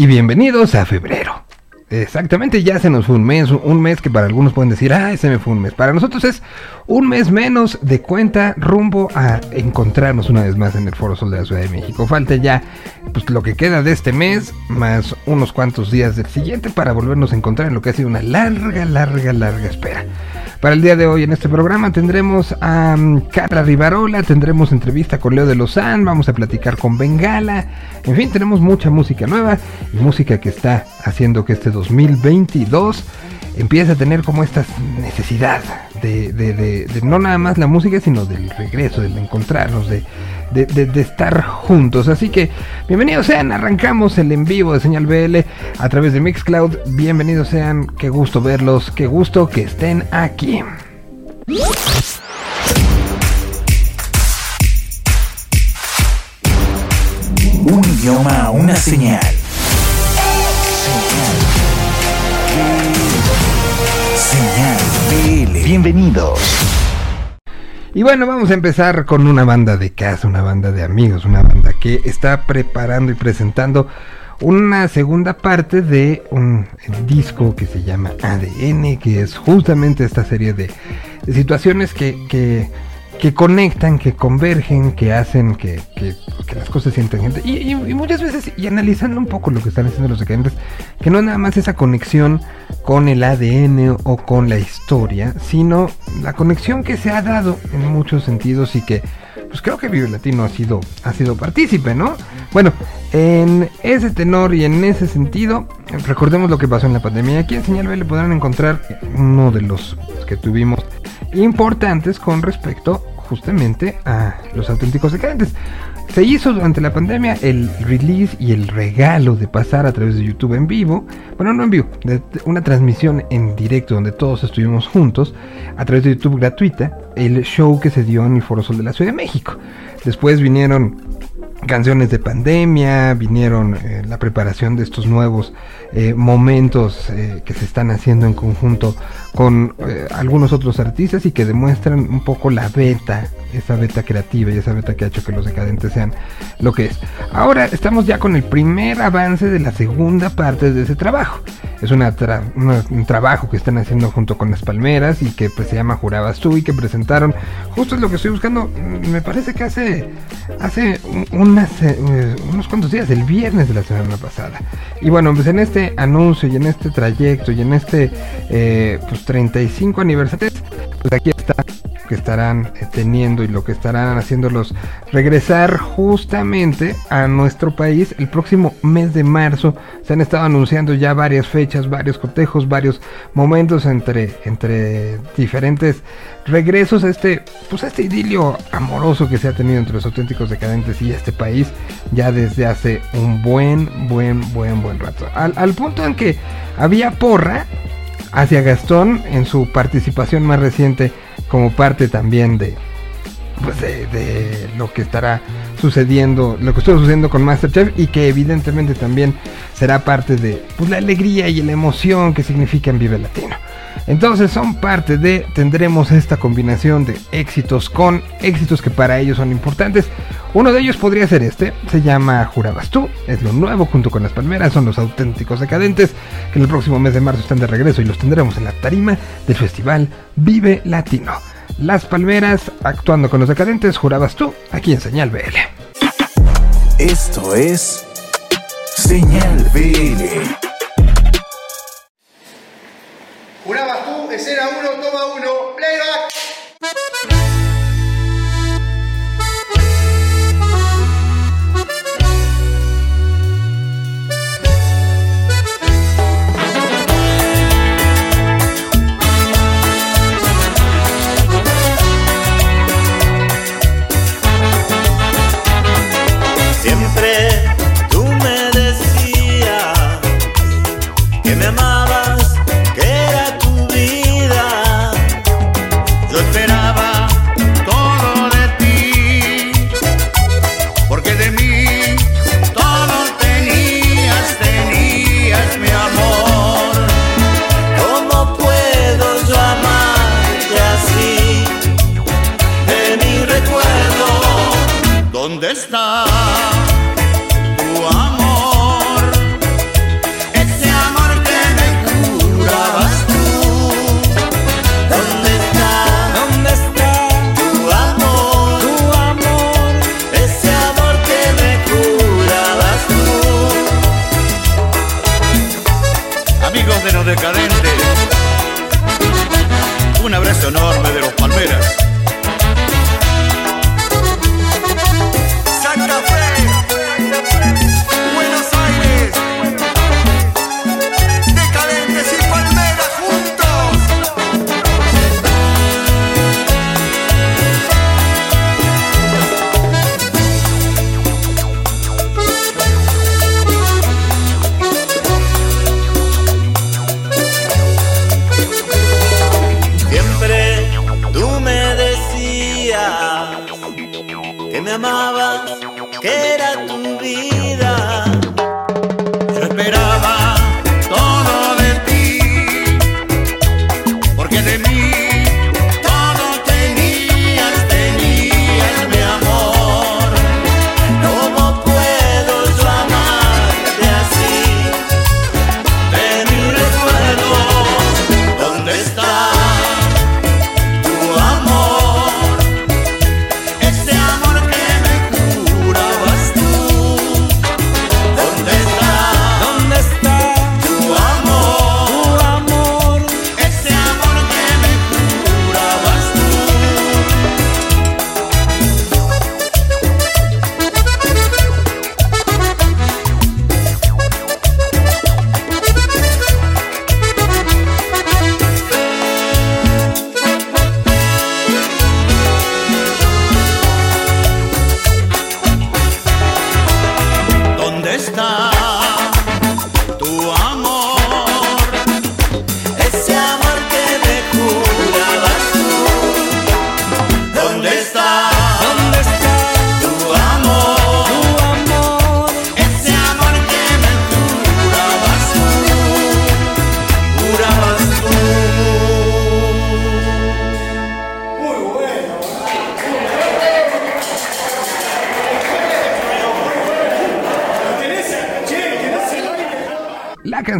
y bienvenidos a febrero. Exactamente, ya se nos fue un mes, un mes que para algunos pueden decir, ah, ese me fue un mes. Para nosotros es un mes menos de cuenta rumbo a encontrarnos una vez más en el Foro Sol de la Ciudad de México. Falta ya pues, lo que queda de este mes, más unos cuantos días del siguiente para volvernos a encontrar en lo que ha sido una larga, larga, larga espera. Para el día de hoy en este programa tendremos a um, Carla Rivarola, tendremos entrevista con Leo de Lozán, vamos a platicar con Bengala, en fin, tenemos mucha música nueva y música que está haciendo que este 2022 empiece a tener como esta necesidad de, de, no nada más la música, sino del regreso, del encontrarnos, de, estar juntos. Así que bienvenidos sean, arrancamos el en vivo de Señal BL a través de Mixcloud. Bienvenidos sean, qué gusto verlos, qué gusto que estén aquí. Un idioma, una señal. Señal BL. Bienvenidos. Y bueno, vamos a empezar con una banda de casa, una banda de amigos, una banda que está preparando y presentando una segunda parte de un disco que se llama ADN, que es justamente esta serie de, situaciones que, que que conectan, que convergen, que hacen que, las cosas sientan gente. Y, muchas veces, y analizando un poco lo que están haciendo los decadentes, que no es nada más esa conexión con el ADN o con la historia, sino la conexión que se ha dado en muchos sentidos y que pues creo que Vive Latino ha sido, ha sido partícipe, ¿no? Bueno, en ese tenor y en ese sentido, recordemos lo que pasó en la pandemia. Aquí en Señal B le podrán encontrar uno de los que tuvimos importantes con respecto justamente a los auténticos decadentes. Se hizo durante la pandemia el release y el regalo de pasar a través de YouTube en vivo, bueno, no en vivo, una transmisión en directo donde todos estuvimos juntos, a través de YouTube gratuita, el show que se dio en el Foro Sol de la Ciudad de México. Después vinieron canciones de pandemia, vinieron eh, la preparación de estos nuevos eh, momentos eh, que se están haciendo en conjunto con algunos otros artistas y que demuestran un poco la beta, esa beta creativa y esa beta que ha hecho que los decadentes sean lo que es. Ahora estamos ya con el primer avance de la segunda parte de ese trabajo. Es un trabajo que están haciendo junto con las palmeras y que pues se llama Jurabas tú y que presentaron justo es lo que estoy buscando. Me parece que hace hace eh, unos cuantos días, el viernes de la semana pasada. Y bueno, pues en este anuncio y en este trayecto y en este eh, pues 35 aniversario, pues aquí está que estarán eh, y lo que estarán haciéndolos regresar justamente a nuestro país el próximo mes de marzo. Se han estado anunciando ya varias fechas, varios cotejos, varios momentos entre, entre diferentes regresos este, pues este idilio amoroso que se ha tenido entre los auténticos decadentes y este país ya desde hace un buen, buen, buen, buen rato. Al punto en que había porra hacia Gastón en su participación más reciente como parte también de, pues de, lo que estará sucediendo, lo que está sucediendo con Masterchef y que evidentemente también será parte de pues, la alegría y la emoción que significa en Vive Latino. Entonces son parte de, tendremos esta combinación de éxitos con éxitos que para ellos son importantes. Uno de ellos podría ser este, se llama Jurabas tú, es lo nuevo junto con las palmeras, son los auténticos decadentes que el próximo mes de marzo están de regreso y los tendremos en la tarima del festival Vive Latino. Las palmeras actuando con los decadentes, Jurabas tú, aquí en Señal BL. Esto es Señal BL. Jurabas tú, escena 1, toma 1, playback.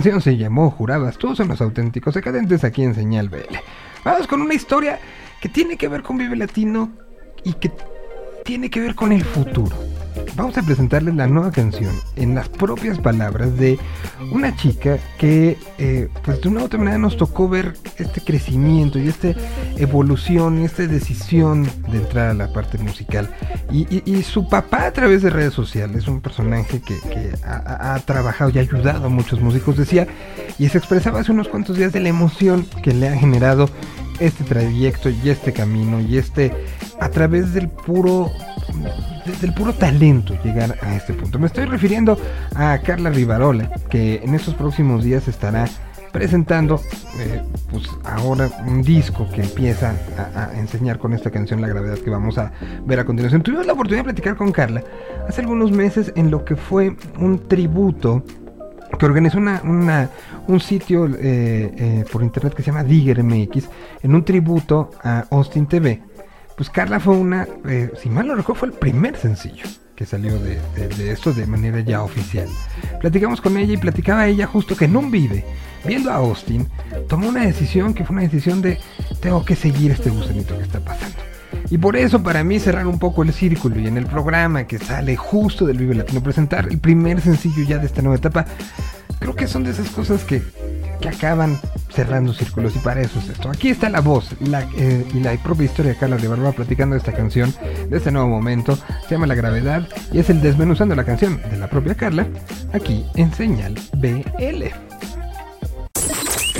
Canción se llamó Jurabas, todos son los auténticos decadentes aquí en Señal BL. Vamos con una historia que tiene que ver con Vive Latino y que tiene que ver con el futuro. Vamos a presentarles la nueva canción en las propias palabras de una chica que, eh, pues de una u otra manera nos tocó ver este crecimiento y esta evolución y esta decisión de entrar a la parte musical. Y, y- y su papá a través de redes sociales, un personaje que, ha, trabajado y ha ayudado a muchos músicos, decía y se expresaba hace unos cuantos días de la emoción que le ha generado este trayecto y este camino y este a través del puro de- del puro talento llegar a este punto. Me estoy refiriendo a Carla Rivarola, que en estos próximos días estará presentando eh, pues ahora un disco que empieza a, enseñar con esta canción la gravedad que vamos a ver a continuación. Tuvimos la oportunidad de platicar con Carla hace algunos meses en lo que fue un tributo que organizó una- un sitio eh, eh, por internet que se llama Digger MX en un tributo a Austin TV. Pues Carla fue una, eh, si mal no recuerdo, fue el primer sencillo que salió de, de- de esto de manera ya oficial. Platicamos con ella y platicaba ella justo que en un vive, viendo a Austin, tomó una decisión que fue una decisión de tengo que seguir este gusanito que está pasando. Y por eso para mí cerrar un poco el círculo y en el programa que sale justo del Vive Latino presentar el primer sencillo ya de esta nueva etapa, creo que son de esas cosas que, que acaban cerrando círculos y para eso es esto. Aquí está la voz la, eh, y la propia historia de Carla Rivarola platicando de esta canción, de este nuevo momento, se llama La Gravedad y es el desmenuzando la canción de la propia Carla aquí en Señal BL.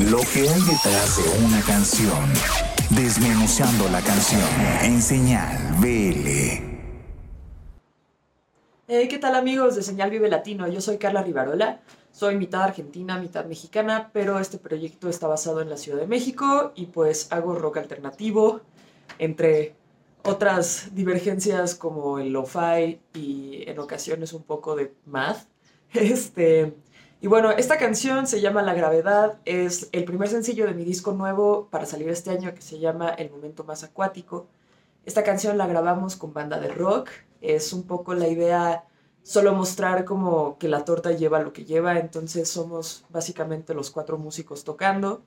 Lo que hay detrás de una canción. Desmenuzando la canción en señal BL. Hey, ¿qué tal amigos de Señal Vive Latino? Yo soy Carla Rivarola, soy mitad argentina, mitad mexicana, pero este proyecto está basado en la Ciudad de México y pues hago rock alternativo, entre otras divergencias como el lo-fi y en ocasiones un poco de math. Este, y bueno, esta canción se llama La Gravedad, es el primer sencillo de mi disco nuevo para salir este año que se llama El Momento Más Acuático. Esta canción la grabamos con banda de rock. Es un poco la idea solo mostrar como que la torta lleva lo que lleva. Entonces somos básicamente los cuatro músicos tocando.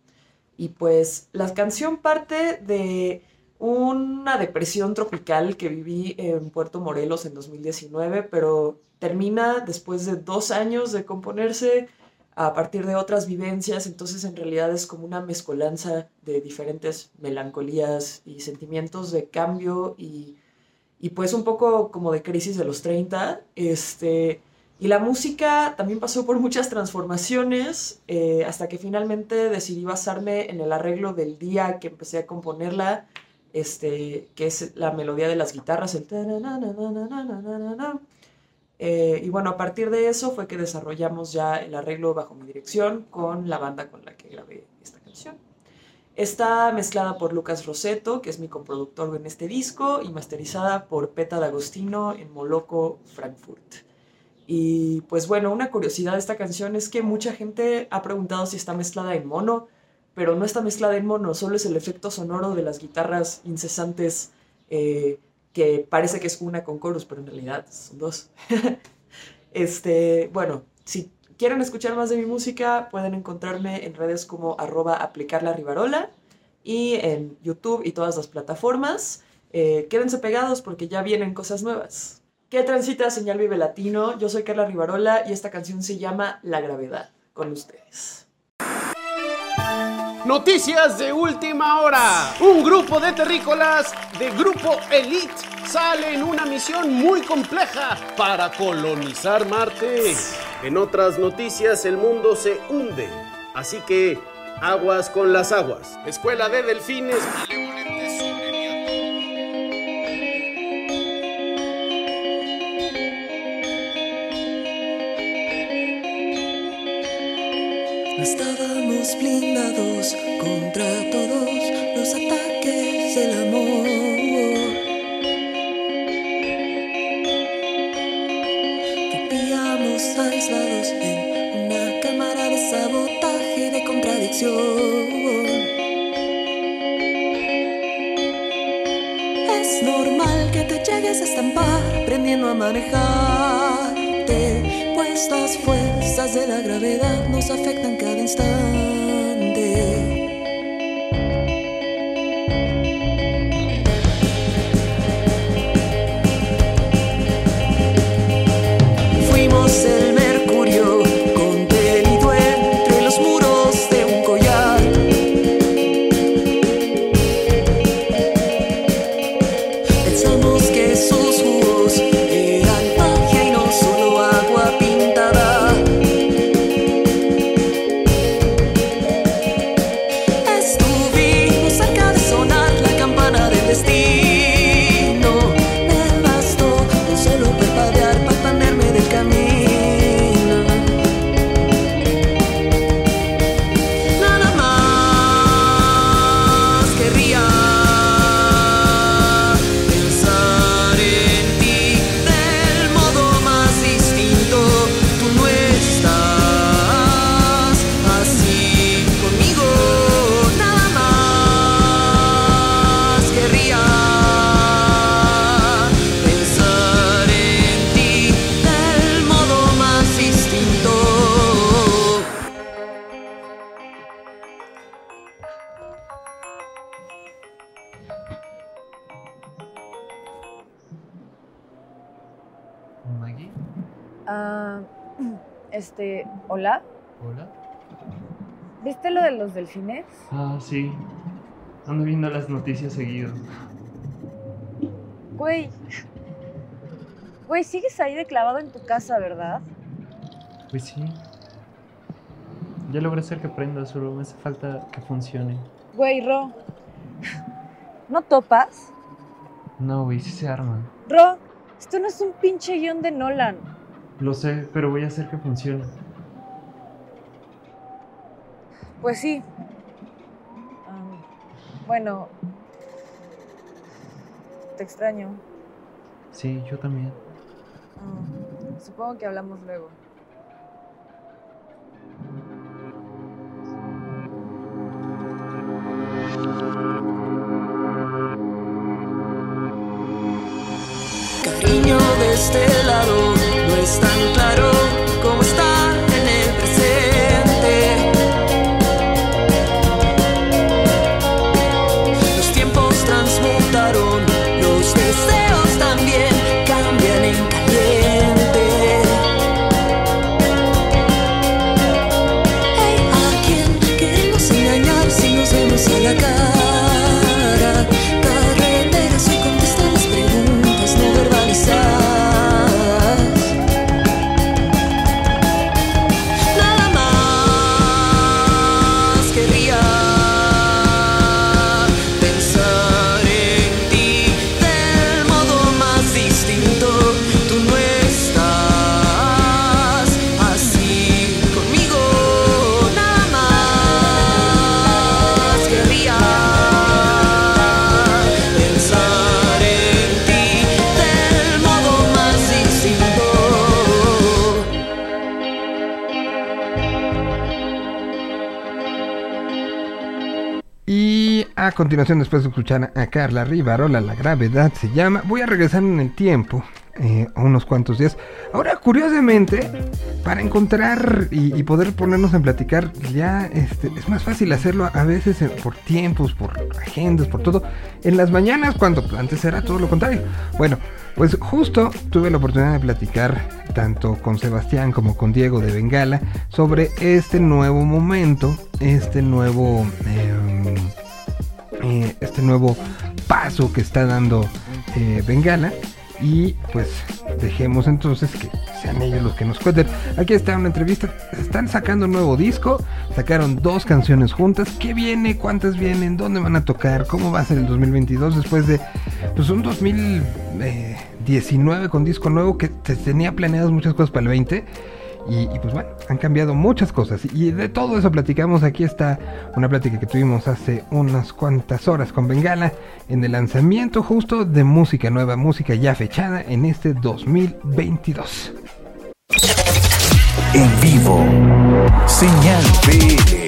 Y pues la canción parte de una depresión tropical que viví en Puerto Morelos en 2019, pero termina después de dos años de componerse a partir de otras vivencias, entonces en realidad es como una mezcolanza de diferentes melancolías y sentimientos de cambio y, y pues un poco como de crisis de los 30. Este, y la música también pasó por muchas transformaciones eh, hasta que finalmente decidí basarme en el arreglo del día que empecé a componerla, este, que es la melodía de las guitarras, el... Eh, y bueno, a partir de eso fue que desarrollamos ya el arreglo bajo mi dirección con la banda con la que grabé esta canción. Está mezclada por Lucas Roseto, que es mi coproductor en este disco, y masterizada por Peta D'Agostino en Moloco, Frankfurt. Y pues bueno, una curiosidad de esta canción es que mucha gente ha preguntado si está mezclada en mono, pero no está mezclada en mono, solo es el efecto sonoro de las guitarras incesantes eh, que parece que es una con chorus, pero en realidad son dos. este, bueno, si quieren escuchar más de mi música, pueden encontrarme en redes como arroba aplicar rivarola y en YouTube y todas las plataformas. Eh, quédense pegados porque ya vienen cosas nuevas. ¿Qué transita Señal Vive Latino? Yo soy Carla Rivarola y esta canción se llama La Gravedad. Con ustedes. Noticias de última hora. Un grupo de terrícolas de Grupo Elite sale en una misión muy compleja para colonizar Marte. En otras noticias, el mundo se hunde. Así que, aguas con las aguas. Escuela de Delfines. Estábamos blindados contra todos los ataques manejarte, pues las fuerzas de la gravedad nos afectan cada instante. Fuimos el hola. hola. ¿Viste lo de los delfines? Ah, sí. Ando viendo las noticias seguido. Güey. Güey, sigues ahí de clavado en tu casa, ¿verdad? Pues sí. Ya logré hacer que prenda, solo me hace falta que funcione. Güey, Ro. ¿No topas? No, güey, sí se arma. Ro, esto no es un pinche guion de Nolan. Lo sé, pero voy a hacer que funcione. Pues sí. Bueno. Te extraño. Sí, yo también. Supongo que hablamos luego. Continuación, después de escuchar a Carla Rivarola, La Gravedad se llama, voy a regresar en el tiempo, eh, unos cuantos días. Ahora, curiosamente, para encontrar y, poder ponernos en platicar, ya este, es más fácil hacerlo a veces por tiempos, por agendas, por todo. En las mañanas, cuando antes era todo lo contrario. Bueno, pues justo tuve la oportunidad de platicar tanto con Sebastián como con Diego de Bengala sobre este nuevo momento, este nuevo, em, eh, este nuevo paso que está dando eh, Bengala. Y pues dejemos entonces que sean ellos los que nos cuenten. Aquí está una entrevista. Están sacando un nuevo disco. Sacaron dos canciones juntas. ¿Qué viene? ¿Cuántas vienen? ¿Dónde van a tocar? ¿Cómo va a ser el 2022 después de pues un 2019 con disco nuevo que tenía planeadas muchas cosas para el 20? Y, pues bueno, han cambiado muchas cosas. Y de todo eso platicamos. Aquí está una plática que tuvimos hace unas cuantas horas con Bengala en el lanzamiento justo de música nueva, música ya fechada en este 2022. En vivo. Señal BL.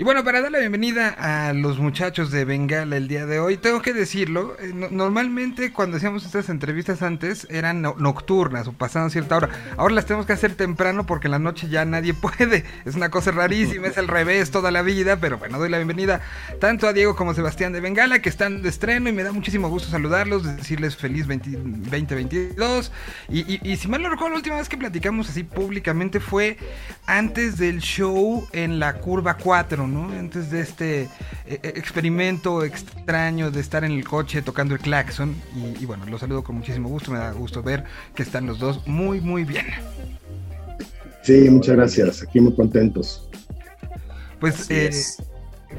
Y bueno, para dar la bienvenida a los muchachos de Bengala el día de hoy, tengo que decirlo, eh, no- normalmente cuando hacíamos estas entrevistas antes eran no- nocturnas o pasaban cierta hora. Ahora las tenemos que hacer temprano porque en la noche ya nadie puede. Es una cosa rarísima, es al revés toda la vida, pero bueno, doy la bienvenida tanto a Diego como a Sebastián de Bengala que están de estreno y me da muchísimo gusto saludarlos, decirles feliz 20 2022. Y, y- y si mal no recuerdo, la última vez que platicamos así públicamente fue antes del show en la curva 4, ¿no? Antes de este eh, eh, experimento extraño de estar en el coche tocando el claxon. Y, y bueno, los saludo con muchísimo gusto, me da gusto ver que están los dos muy, muy bien. Sí, muchas gracias. Aquí muy contentos. Pues, Así eh, es.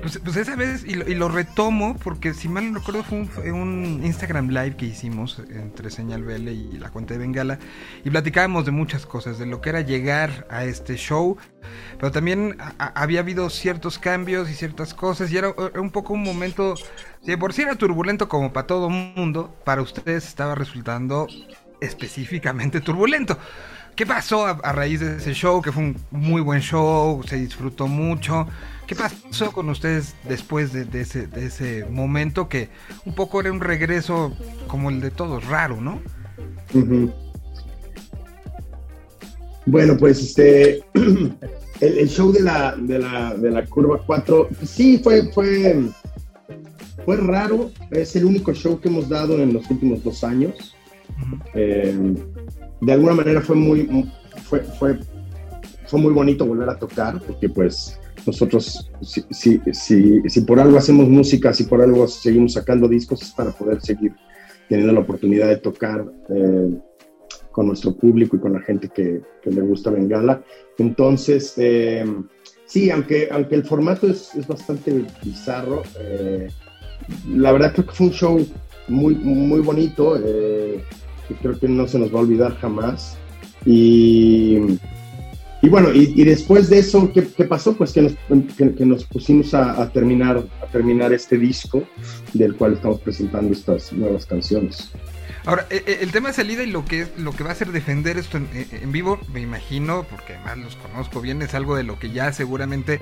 Pues, pues esa vez, y lo, retomo, porque si mal no recuerdo, fue un, Instagram Live que hicimos entre Señal BL y la cuenta de Bengala, y platicábamos de muchas cosas, de lo que era llegar a este show, pero también había habido ciertos cambios y ciertas cosas, y era, un poco un momento, si por sí era turbulento como para todo mundo, para ustedes estaba resultando específicamente turbulento. ¿Qué pasó a raíz de ese show? Que fue un muy buen show, se disfrutó mucho. ¿Qué pasó con ustedes después de, de ese, de ese momento que un poco era un regreso como el de todos, raro, ¿no? Bueno, pues este, el, el show de la, de la, de la curva 4, pues sí, fue, fue, fue raro. Es el único show que hemos dado en los últimos dos años. Eh, de alguna manera fue muy, fue, fue, fue muy bonito volver a tocar, porque pues nosotros, si, si, si, por algo hacemos música, si por algo seguimos sacando discos, es para poder seguir teniendo la oportunidad de tocar eh, con nuestro público y con la gente que, le gusta Bengala. Entonces, eh, sí, aunque, aunque el formato es, bastante bizarro, eh, la verdad creo que fue un show muy, muy bonito, que creo que no se nos va a olvidar jamás. Y, y bueno, y, después de eso, ¿qué, pasó? Pues que nos, que, nos pusimos a, terminar, a terminar este disco del cual estamos presentando estas nuevas canciones. Ahora, eh, eh, el tema de salida y lo que es, lo que va a ser defender esto en, en vivo, me imagino, porque además los conozco bien, es algo de lo que ya seguramente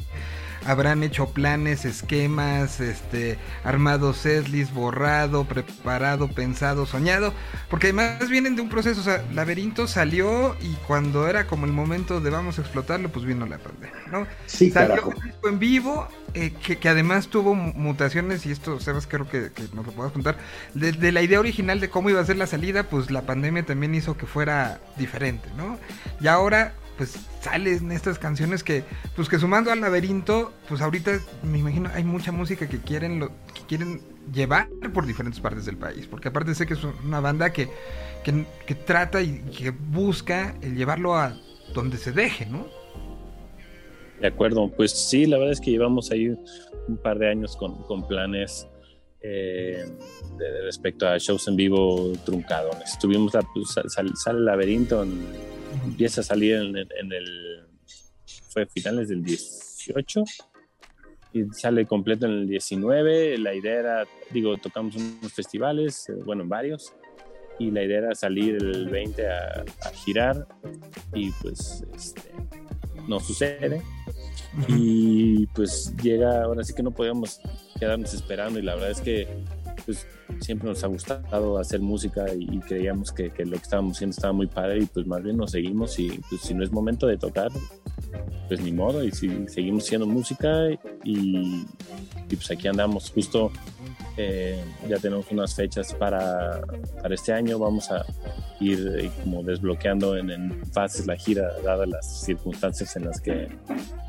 habrán hecho planes, esquemas, este, armado setlist, borrado, preparado, pensado, soñado, porque además vienen de un proceso, o sea, Laberinto salió y cuando era como el momento de vamos a explotarlo, pues vino la pandemia, ¿no? Sí, Salió un disco en vivo eh, que, que además tuvo mu- mutaciones y esto Sebas creo que, que nos lo puedas contar de, de la idea original de cómo iba a ser la salida pues la pandemia también hizo que fuera diferente no y ahora pues salen estas canciones que pues que sumando al laberinto pues ahorita me imagino hay mucha música que quieren lo, que quieren llevar por diferentes partes del país porque aparte sé que es una banda que que, trata y que busca el llevarlo a donde se deje no De acuerdo, pues sí, la verdad es que llevamos ahí un par de años con, con planes eh, de respecto a shows en vivo truncadones. Tuvimos la, pues, sal- sale el laberinto, en- empieza a salir en, en- el, fue finales del 18 y sale completo en el 19. La idea era, digo, tocamos unos festivales, eh, bueno, en varios, y la idea era salir el 20 a, a girar y pues este, no sucede y pues llega, ahora sí que no podíamos quedarnos esperando y la verdad es que pues, siempre nos ha gustado hacer música y, y creíamos que, que lo que estábamos haciendo estaba muy padre y pues más bien nos seguimos y pues si no es momento de tocar, pues ni modo y si seguimos haciendo música y, y pues aquí andamos. Justo eh, ya tenemos unas fechas para, para este año. Vamos a ir eh, como desbloqueando en, en fases la gira dadas las circunstancias en las que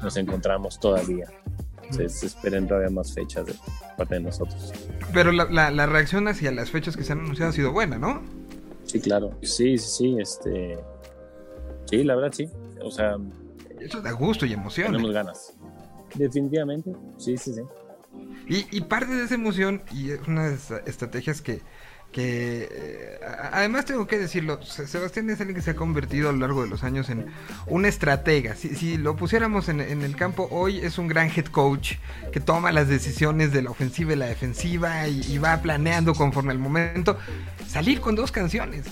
nos encontramos todavía se, se esperen todavía más fechas de parte de nosotros. Pero la, la- la reacción hacia las fechas que se han anunciado ha sido buena, ¿no? sí claro. Sí sí sí este sí la verdad sí. O sea Eso da gusto y emoción. tenemos ganas. Definitivamente sí sí sí. Y, y parte de esa emoción, y es una de esas estrategias que, que eh, además tengo que decirlo, Se- Sebastián es alguien que se ha convertido a lo largo de los años en un estratega. Si, si lo pusiéramos en, el campo hoy, es un gran head coach que toma las decisiones de la ofensiva y la defensiva y, va planeando conforme al momento. Salir con dos canciones.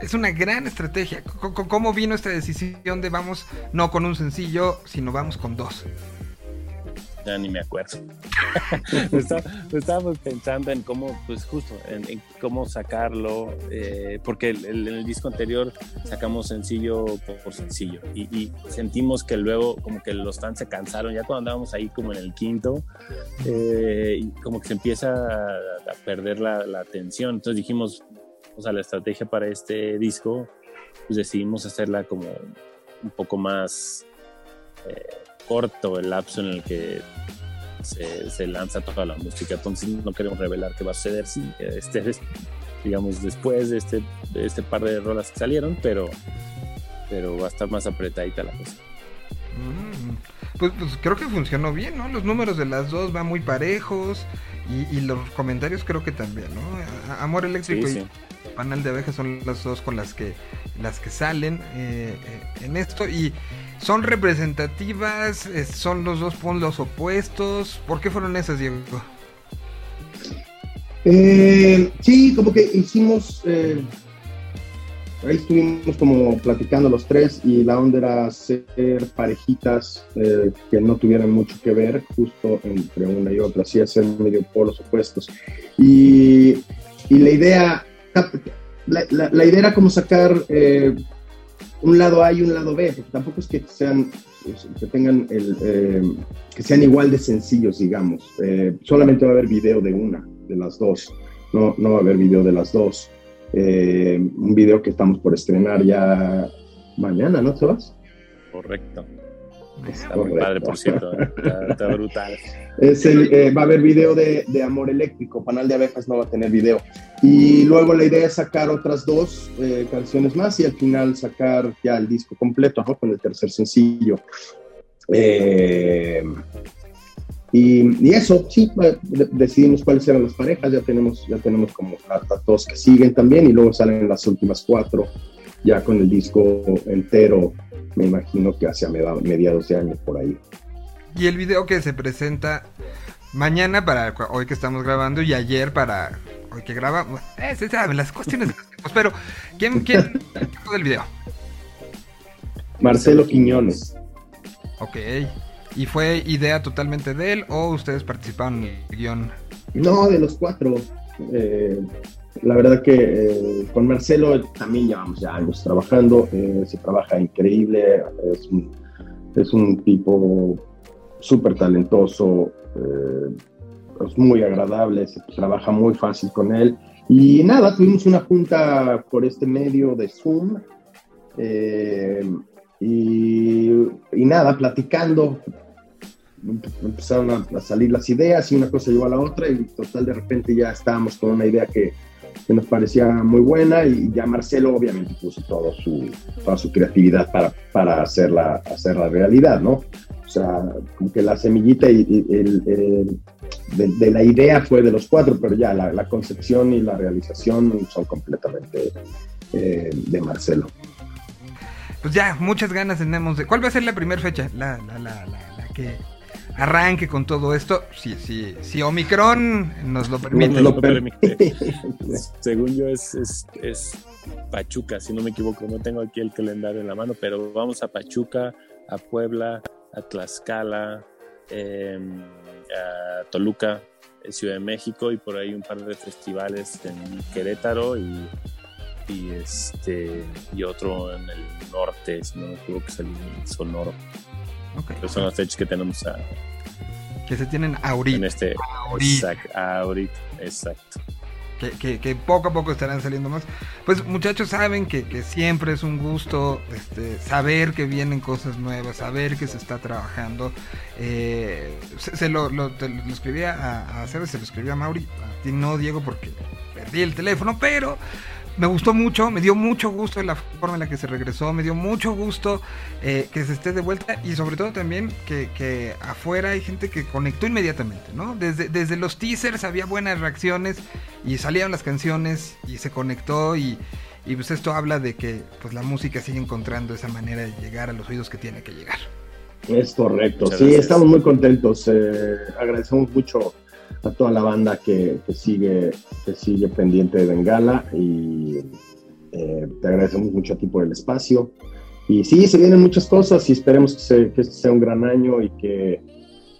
Es una gran estrategia. ¿Cómo vino esta decisión de vamos no con un sencillo, sino vamos con dos? Ya ni me acuerdo. Está- estábamos pensando en cómo, pues justo, en, cómo sacarlo, eh, porque en el disco anterior sacamos sencillo por, sencillo y, sentimos que luego como que los fans se cansaron, ya cuando andábamos ahí como en el quinto, eh, como que se empieza a, perder la, la atención. Entonces dijimos, o sea, la estrategia para este disco, pues decidimos hacerla como un poco más... eh, corto el lapso en el que se, se lanza toda la música. Entonces no queremos revelar qué va a suceder este es, digamos, después de este, de este par de rolas que salieron, pero, pero va a estar más apretadita la cosa. Mm, Pues, pues creo que funcionó bien, ¿no? Los números de las dos van muy parejos y, y los comentarios creo que también, ¿no? Amor Eléctrico Sí, y sí. Panal de Abejas son las dos con las que las que salen eh, eh, en esto y son representativas, son los dos puntos opuestos. ¿Por qué fueron esas, Diego? Eh, sí, como que hicimos. eh, ahí estuvimos como platicando los tres y la onda era hacer parejitas eh, que no tuvieran mucho que ver, justo entre una y otra, así hacer medio polos opuestos. Y, y la idea. La idea era como sacar eh, un lado A y un lado B, porque tampoco es que sean que tengan el eh, que sean igual de sencillos, digamos. Eh, solamente va a haber video de una, de las dos. No, no va a haber video de las dos. Eh, un video que estamos por estrenar ya mañana, ¿no, Sebas? Correcto. Está muy padre, por cierto. ¿eh? Está, está brutal. Es el, eh, va a haber video de, de Amor Eléctrico, Panal de Abejas no va a tener video. Y luego la idea es sacar otras dos eh, canciones más y al final sacar ya el disco completo, ¿no? Con el tercer sencillo. Eh, y, y eso, sí, eh, de- decidimos cuáles eran las parejas, ya tenemos, ya tenemos como a, a dos que siguen también y luego salen las últimas cuatro ya con el disco entero, me imagino que hacia mediados de año por ahí. Y el video que se presenta mañana para hoy que estamos grabando y ayer para hoy que grabamos. Eh, se saben las cuestiones de los tiempos, Pero, ¿quién, quién del video? Marcelo Quiñones. Ok. ¿Y fue idea totalmente de él o ustedes participaron en el guion? No, de los cuatro. Eh, la verdad que eh, con Marcelo también llevamos ya años trabajando. eh, se trabaja increíble. Es un, es un tipo súper talentoso. eh, es muy agradable. Se trabaja muy fácil con él. Y nada, tuvimos una junta por este medio de Zoom. y, nada, platicando, empezaron a, a salir las ideas y una cosa llevó a la otra y total de repente ya estábamos con una idea que, que nos parecía muy buena y ya Marcelo obviamente puso todo su, toda su creatividad para, para hacerla, hacerla realidad, ¿no? O sea, como que la semillita y, el, de, la idea fue de los cuatro, pero ya la, concepción y la realización son completamente eh, de Marcelo. Pues ya, muchas ganas tenemos de. ¿Cuál va a ser la primera fecha? La, la, la, la que arranque con todo esto. Si, si, si Omicron nos lo permite. Lo permite. Según yo es, es, es Pachuca, si no me equivoco. No tengo aquí el calendario en la mano, pero vamos a Pachuca, a Puebla, a Tlaxcala, eh, a Toluca. en Ciudad de México y por ahí un par de festivales en Querétaro y, y este y otro en el norte, si no me equivoco, es el Sonoro. Ok. Esas son las fechas que tenemos a- Que se tienen ahorita. en este. Ahorita. Exact- ahorita, exacto. que, que- que poco a poco estarán saliendo más. Pues muchachos saben que, que siempre es un gusto este, saber que vienen cosas nuevas, saber que se está trabajando. Eh, se, se lo, lo- te lo escribí a, a Sebas, se lo escribí a Mauri, a ti no Diego porque perdí el teléfono, pero me gustó mucho, me dio mucho gusto la forma en la que se regresó, me dio mucho gusto eh, que se esté de vuelta y sobre todo también que, que afuera hay gente que conectó inmediatamente, ¿no? Desde, desde los teasers había buenas reacciones y salieron las canciones y se conectó y, y pues esto habla de que pues la música sigue encontrando esa manera de llegar a los oídos que tiene que llegar. Es correcto. Muchas sí, gracias. estamos muy contentos. eh, agradecemos mucho a toda la banda que, que sigue que sigue pendiente de Bengala y eh, te agradecemos mucho a ti por el espacio. Y sí, se vienen muchas cosas y esperemos que, se- que este sea un gran año y que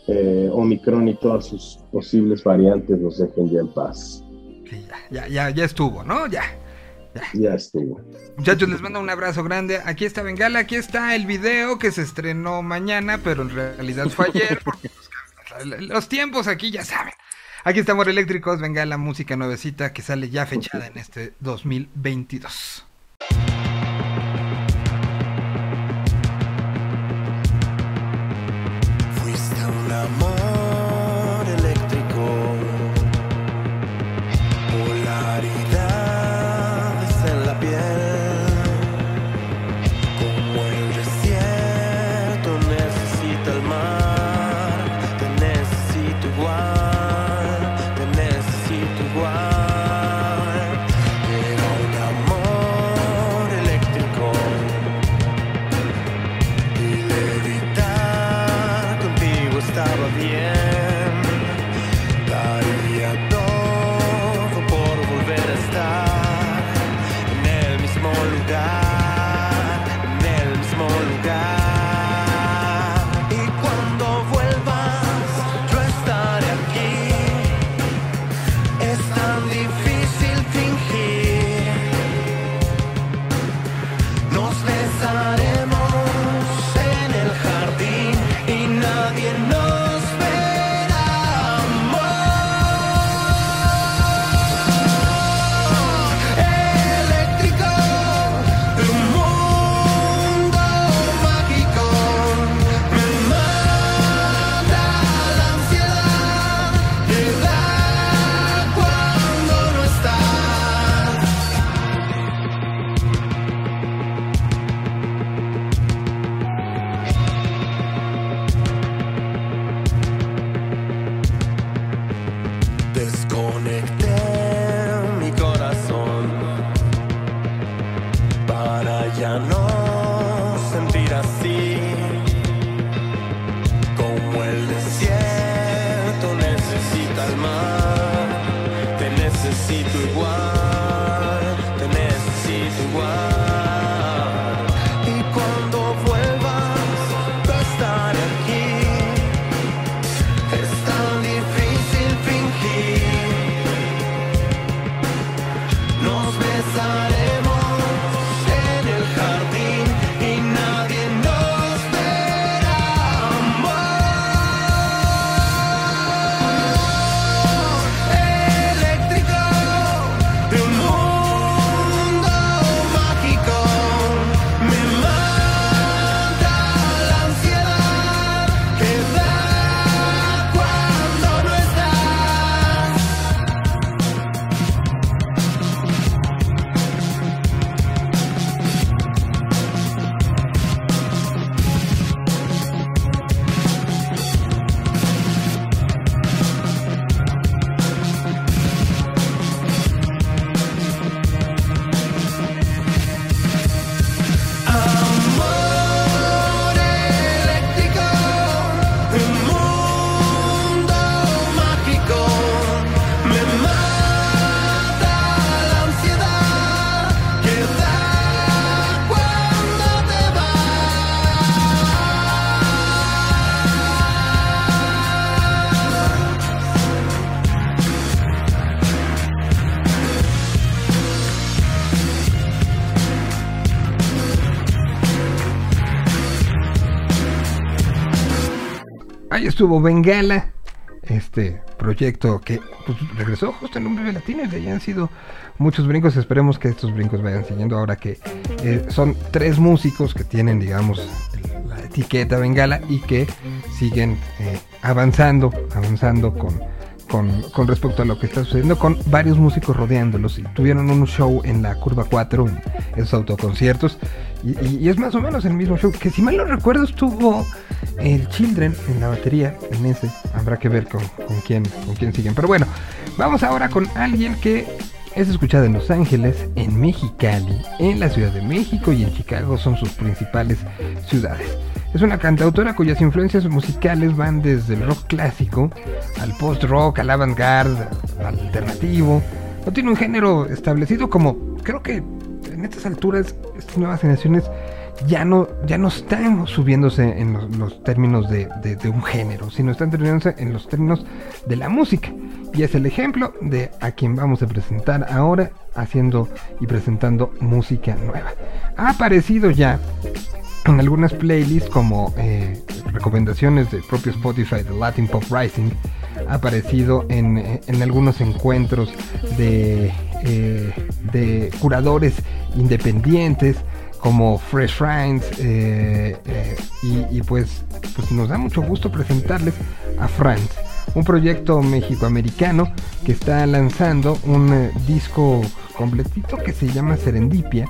eh, Omicron y todas sus posibles variantes nos dejen ya en paz. Ya, ya, ya, ya estuvo, ¿no? Ya. Ya estuvo. Muchachos, les mando un abrazo grande. Aquí está Bengala, aquí está el video que se estrenó mañana, pero en realidad fue ayer. Porque los, los tiempos aquí ya saben. Aquí estamos eléctricos, Bengala, música nuevecita que sale ya fechada en este 2022. Ahí estuvo Bengala, este proyecto que pues, regresó justo en un Vive Latino y de ahí han sido muchos brincos. Esperemos que estos brincos vayan siguiendo ahora que eh, son tres músicos que tienen, digamos, la etiqueta Bengala y que siguen eh, avanzando, avanzando con, con, respecto a lo que está sucediendo, con varios músicos rodeándolos. Y tuvieron un show en la Curva 4, en esos autoconciertos, y, y- es más o menos el mismo show, que si mal no recuerdo estuvo el Children en la batería, en ese, habrá que ver con, con quién, con quién siguen. Pero bueno, vamos ahora con alguien que es escuchada en Los Ángeles, en Mexicali, en la Ciudad de México y en Chicago son sus principales ciudades. Es una cantautora cuyas influencias musicales van desde el rock clásico al post-rock, al avant-garde, al alternativo. No tiene un género establecido como creo que en estas alturas estas nuevas generaciones ya no, ya no están subiéndose en los, términos de, de- de un género, sino están terminándose en los términos de la música. Y es el ejemplo de a quien vamos a presentar ahora haciendo y presentando música nueva. Ha aparecido ya en algunas playlists como eh, recomendaciones del propio Spotify de Latin Pop Rising. Ha aparecido en, en algunos encuentros de, eh, de curadores independientes como Fresh Friends eh, eh, y, y pues, pues nos da mucho gusto presentarles a Franz, un proyecto mexicoamericano que está lanzando un eh, disco completito que se llama Serendipia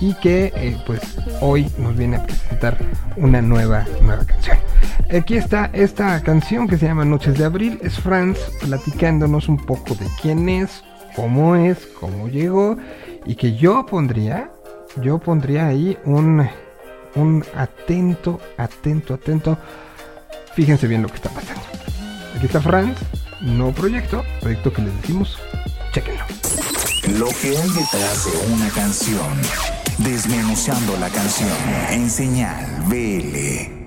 y que eh, pues hoy nos viene a presentar una nueva, nueva canción. Aquí está esta canción que se llama Noches de Abril, es Franz platicándonos un poco de quién es, cómo es, cómo llegó y que yo pondría, yo pondría ahí un, un atento, atento, atento. Fíjense bien lo que está pasando. Aquí está Franz, nuevo proyecto, proyecto que les decimos, chequenlo. Lo que hay detrás de una canción. Desmenuzando la canción en señal BL.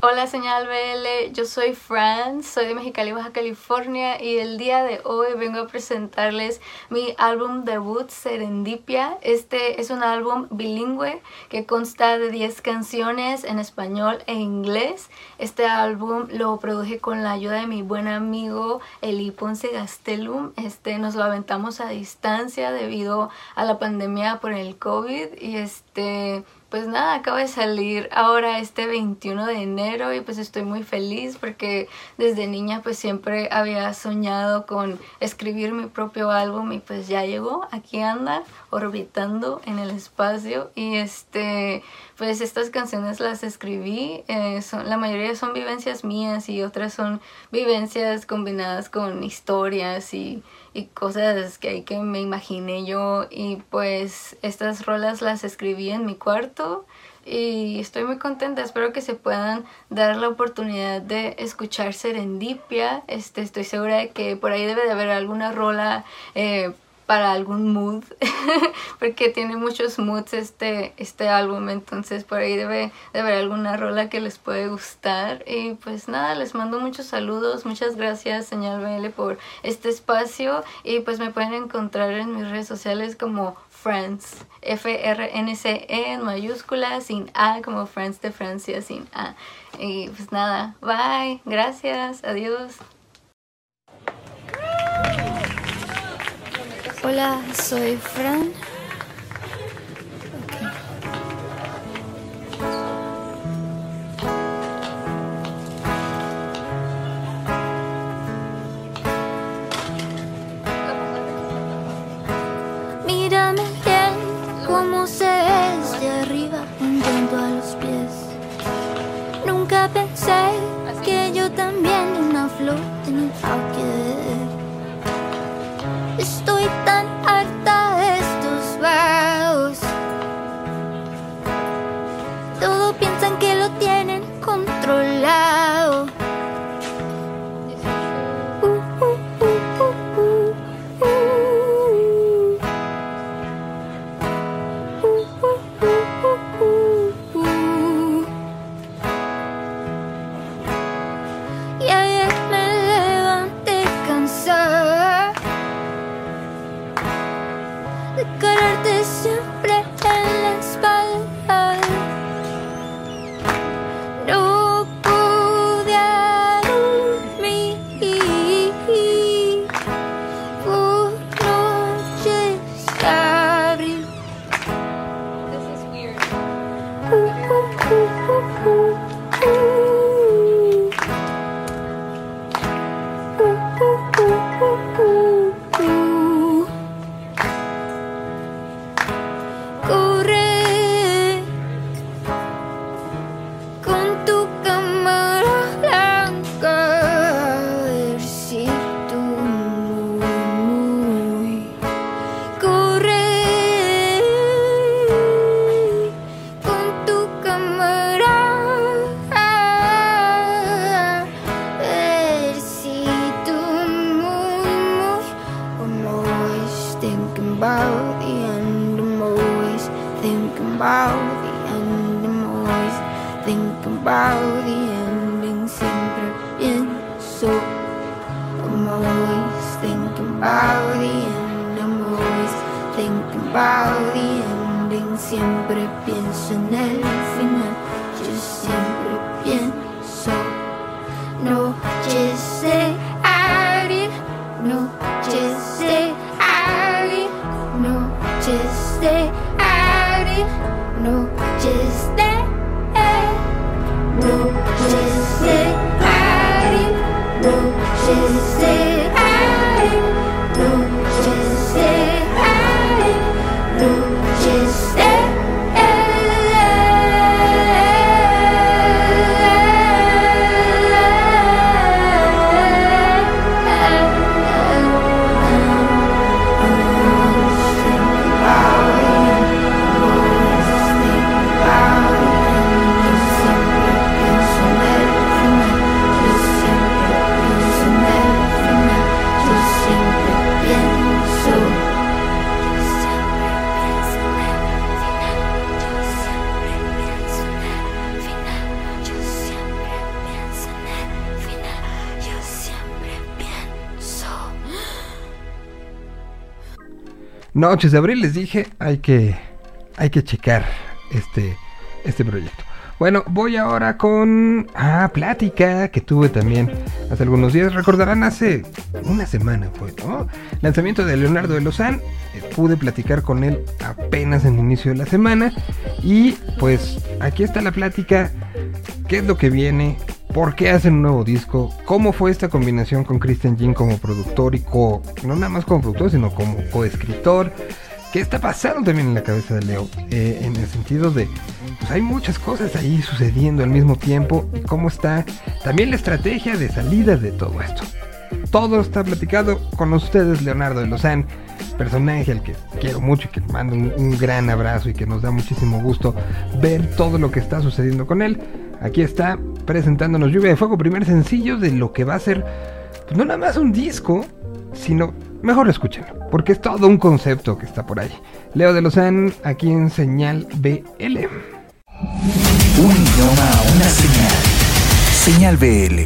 Hola señal BL, yo soy Fran, soy de Mexicali, Baja California y el día de hoy vengo a presentarles mi álbum debut Serendipia. Este es un álbum bilingüe que consta de 10 canciones en español e inglés. Este álbum lo produje con la ayuda de mi buen amigo Eli Ponce Gastelum. Este nos lo aventamos a distancia debido a la pandemia por el COVID y este pues nada, acaba de salir ahora este 21 de enero y pues estoy muy feliz porque desde niña pues siempre había soñado con escribir mi propio álbum y pues ya llegó, aquí anda orbitando en el espacio y este pues estas canciones las escribí, eh, son, la mayoría son vivencias mías y otras son vivencias combinadas con historias y y cosas que, que me imaginé yo y pues estas rolas las escribí en mi cuarto y estoy muy contenta, espero que se puedan dar la oportunidad de escuchar Serendipia, este, estoy segura de que por ahí debe de haber alguna rola eh, para algún mood, porque tiene muchos moods este, este álbum, entonces por ahí debe de haber alguna rola que les puede gustar. Y pues nada, les mando muchos saludos, muchas gracias Señal BL por este espacio y pues me pueden encontrar en mis redes sociales como Friends, F-R-N-C-E en mayúsculas, sin A, como Friends de Francia, sin A. Y pues nada, bye, gracias, adiós. Hola, soy Fran. Siempre pienso en el final. Yo siempre Noches de abril les dije, hay que, hay que checar este, este proyecto. Bueno, voy ahora con ah, plática que tuve también hace algunos días. Recordarán hace una semana fue, ¿no? Lanzamiento de Leonardo de Lozán. Eh, pude platicar con él apenas en el inicio de la semana. Y pues aquí está la plática. ¿Qué es lo que viene? ¿Por qué hacen un nuevo disco? ¿Cómo fue esta combinación con Christian Jean como productor y co, no nada más como productor, sino como coescritor? ¿Qué está pasando también en la cabeza de Leo? Eh, en el sentido de, pues hay muchas cosas ahí sucediendo al mismo tiempo y cómo está también la estrategia de salida de todo esto. Todo está platicado con ustedes, Leonardo de Lozán, personaje al que quiero mucho y que mando un, un gran abrazo y que nos da muchísimo gusto ver todo lo que está sucediendo con él. Aquí está presentándonos Lluvia de Fuego, primer sencillo de lo que va a ser, pues no nada más un disco, sino, mejor escúchenlo, porque es todo un concepto que está por ahí. Leo de Lozán, aquí en Señal BL. Un idioma, una señal. Señal BL.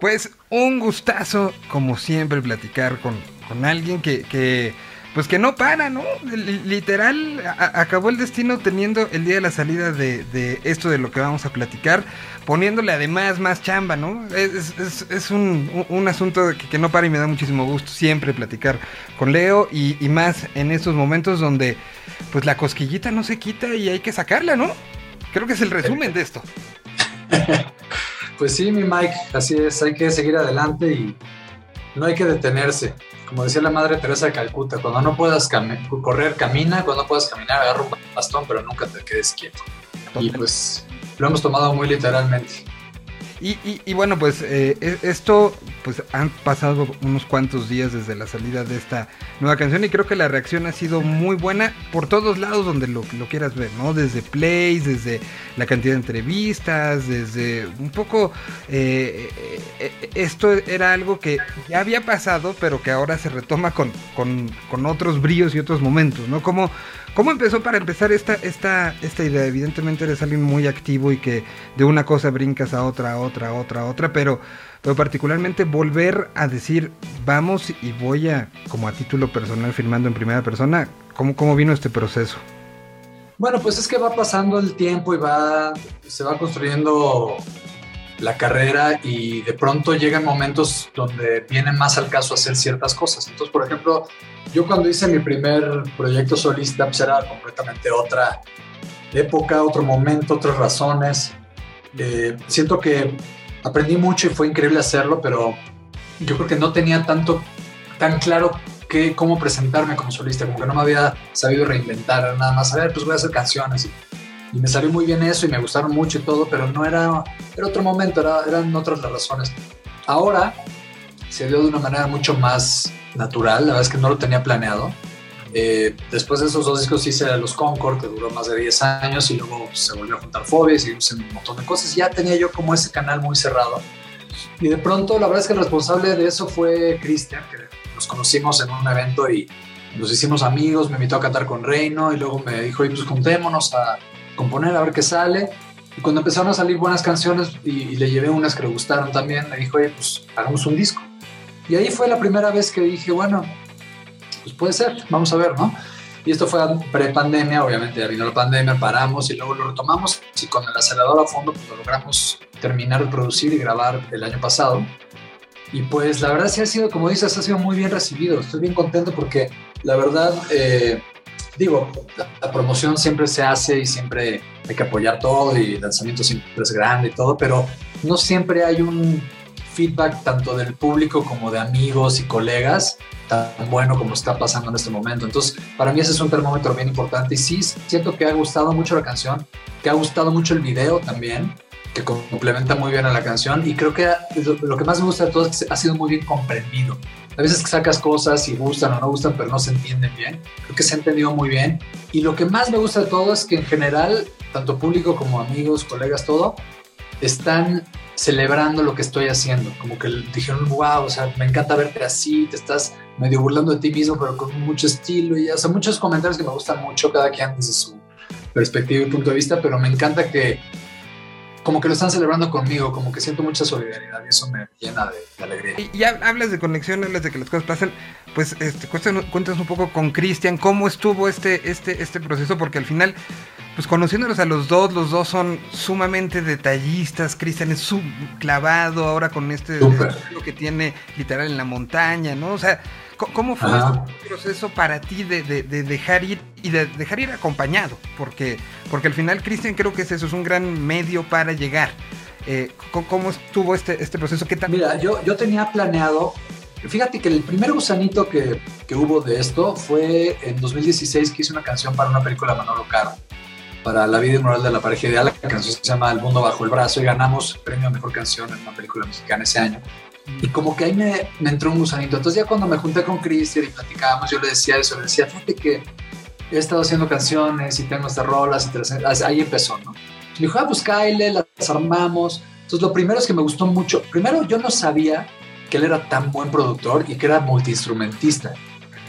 Pues un gustazo, como siempre, platicar con, con alguien que, que, pues que no para, ¿no? Li- Literal, acabó el destino teniendo el día de la salida de, de esto de lo que vamos a platicar, poniéndole además más chamba, ¿no? Es, es- es un, un- un asunto que, que no para y me da muchísimo gusto siempre platicar con Leo y, y más en estos momentos donde pues la cosquillita no se quita y hay que sacarla, ¿no? Creo que es el resumen de esto. Pues sí, mi Mike, así es, hay que seguir adelante y no hay que detenerse. Como decía la madre Teresa de Calcuta, cuando no puedas cami- correr, camina, cuando no puedas caminar, agarra un bastón, pero nunca te quedes quieto. Y pues lo hemos tomado muy literalmente. Y, y- y bueno, pues eh, e- esto, pues han pasado unos cuantos días desde la salida de esta nueva canción y creo que la reacción ha sido muy buena por todos lados donde lo, lo quieras ver, ¿no? Desde plays, desde la cantidad de entrevistas, desde un poco... eh, eh, eh, esto era algo que ya había pasado, pero que ahora se retoma con, con, con otros bríos y otros momentos, ¿no? Como... ¿Cómo empezó para empezar esta, esta, esta idea? Evidentemente eres alguien muy activo y que de una cosa brincas a otra, a otra, a otra, a otra, pero, pero particularmente volver a decir, vamos y voy a, como a título personal, firmando en primera persona, ¿cómo, cómo vino este proceso? Bueno, pues es que va pasando el tiempo y va, se va construyendo la carrera y de pronto llegan momentos donde viene más al caso hacer ciertas cosas. Entonces, por ejemplo, yo cuando hice mi primer proyecto solista, pues era completamente otra, época, otro momento, otras razones. Eh, siento que aprendí mucho y fue increíble hacerlo, pero yo creo que no tenía tanto, tan claro que, cómo presentarme como solista, como que no me había sabido reinventar, nada más, a ver, pues voy a hacer canciones. Y, y me salió muy bien eso y me gustaron mucho y todo, pero no era, era otro momento, era- eran otras las razones. Ahora se dio de una manera mucho más natural, la verdad es que no lo tenía planeado. Eh, después de esos dos discos hice los Concord, que duró más de 10 años, y luego se volvió a juntar Fobies y un montón de cosas. Ya tenía yo como ese canal muy cerrado. Y de pronto, la verdad es que el responsable de eso fue Cristian, que nos conocimos en un evento y nos hicimos amigos, me invitó a cantar con Reino y luego me dijo, "Oye, pues juntémonos a componer, a ver qué sale. Y cuando empezaron a salir buenas canciones y, y le llevé unas que le gustaron también, me dijo, oye, pues hagamos un disco. Y ahí fue la primera vez que dije, bueno, pues puede ser, vamos a ver, ¿no? Y esto fue pre-pandemia, obviamente vino la pandemia, paramos y luego lo retomamos y con el acelerador a fondo pues lo logramos terminar de producir y grabar el año pasado. Y pues la verdad sí ha sido, como dices, ha sido muy bien recibido. Estoy bien contento porque la verdad, eh, digo, la, la promoción siempre se hace y siempre hay que apoyar todo y el lanzamiento siempre es grande y todo, pero no siempre hay un feedback tanto del público como de amigos y colegas tan bueno como está pasando en este momento. Entonces, para mí ese es un termómetro bien importante y sí siento que ha gustado mucho la canción, que ha gustado mucho el video también, que complementa muy bien a la canción y creo que lo, que más me gusta de todo es que ha sido muy bien comprendido. A veces que sacas cosas y gustan o no gustan, pero no se entienden bien. Creo que se ha entendido muy bien. Y lo que más me gusta de todo es que en general, tanto público como amigos, colegas, todo, están celebrando lo que estoy haciendo. Como que dijeron, wow, o sea, me encanta verte así, te estás medio burlando de ti mismo, pero con mucho estilo. Y, o sea, muchos comentarios que me gustan mucho, cada quien desde su perspectiva y punto de vista, pero me encanta que como que lo están celebrando conmigo, como que siento mucha solidaridad y eso me llena de, de alegría. Y ya hablas de conexión, hablas de que las cosas pasan, pues este, cuéntanos, cuéntanos un poco con Cristian cómo estuvo este, este, este proceso, porque al final, pues conociéndolos a los dos, los dos son sumamente detallistas, Cristian es su clavado ahora con este estilo que tiene literal en la montaña, ¿no? O sea, ¿cómo fue Ajá. este proceso para ti de, de- de dejar ir y de dejar ir acompañado? Porque, porque al final Cristian creo que es eso, es un gran medio para llegar. Eh, ¿Cómo estuvo este, este proceso? ¿Qué tal? Mira, yo, yo tenía planeado, fíjate que el primer gusanito que, que hubo de esto fue en 2016 que hice una canción para una película de Manolo Caro, para La vida inmoral de la pareja ideal, la canción se llama El mundo bajo el brazo y ganamos premio a mejor canción en una película mexicana ese año. Y como que ahí me, me entró un gusanito. Entonces ya cuando me junté con Cristian y platicábamos, yo le decía eso, le decía, fíjate que he estado haciendo canciones y tengo estas rolas, las- ahí empezó, ¿no? Y me dijo, ah, pues cáele, las armamos. Entonces lo primero es que me gustó mucho. Primero yo no sabía que él era tan buen productor y que era multiinstrumentista.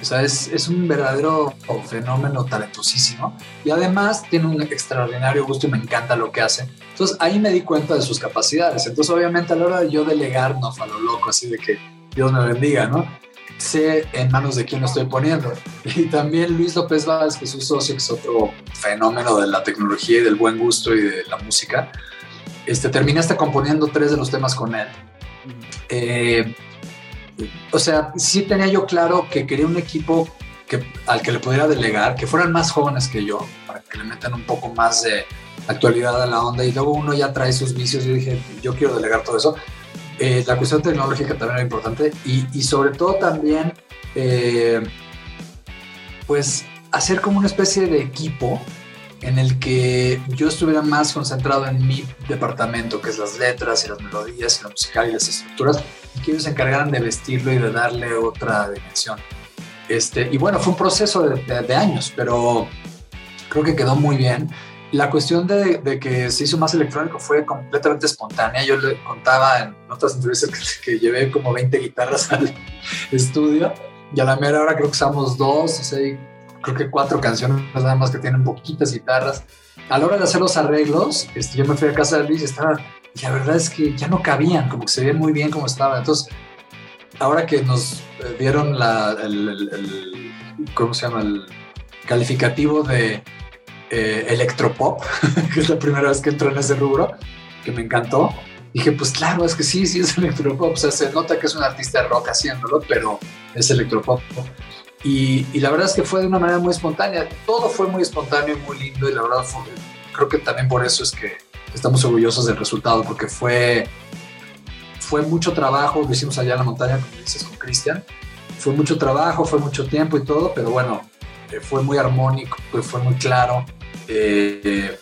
O sea, es, es un verdadero fenómeno talentosísimo y además tiene un extraordinario gusto y me encanta lo que hace. Entonces ahí me di cuenta de sus capacidades. Entonces obviamente a la hora de yo delegar, no fue a lo loco, así de que Dios me bendiga, ¿no? Sé en manos de quién lo estoy poniendo. Y también Luis López Vázquez, que es su socio, que es otro fenómeno de la tecnología y del buen gusto y de la música. Este, terminé hasta componiendo tres de los temas con él. Eh, o sea, sí tenía yo claro que quería un equipo que, al que le pudiera delegar, que fueran más jóvenes que yo, para que le metan un poco más de actualidad a la onda. Y luego uno ya trae sus vicios. Yo dije, yo quiero delegar todo eso. Eh, la cuestión tecnológica también era importante. Y, y sobre todo también, eh, pues, hacer como una especie de equipo en el que yo estuviera más concentrado en mi departamento, que es las letras y las melodías y la musical y las estructuras, y que ellos se encargaran de vestirlo y de darle otra dimensión. Este, y bueno, fue un proceso de, de- de años, pero creo que quedó muy bien. La cuestión de, de que se hizo más electrónico fue completamente espontánea. Yo le contaba en otras entrevistas que, que llevé como 20 guitarras al estudio y a la mera hora creo que usamos dos, o sea, creo que cuatro canciones nada más que tienen poquitas guitarras. A la hora de hacer los arreglos, este, yo me fui a casa de Luis y estaba, y la verdad es que ya no cabían, como que se veían muy bien como estaban. Entonces, ahora que nos eh, dieron la, el- ¿cómo se llama? El calificativo de eh, electropop, que es la primera vez que entro en ese rubro, que me encantó. Dije, pues claro, es que sí, sí es electropop. O sea, se nota que es un artista de rock haciéndolo, pero es electropop. Y, y la verdad es que fue de una manera muy espontánea. Todo fue muy espontáneo y muy lindo y la verdad fue- creo que también por eso es que estamos orgullosos del resultado, porque fue, fue mucho trabajo, lo hicimos allá en la montaña, como dices, con Cristian. Fue mucho trabajo, fue mucho tiempo y todo, pero bueno, eh, fue muy armónico, fue muy claro. Eh,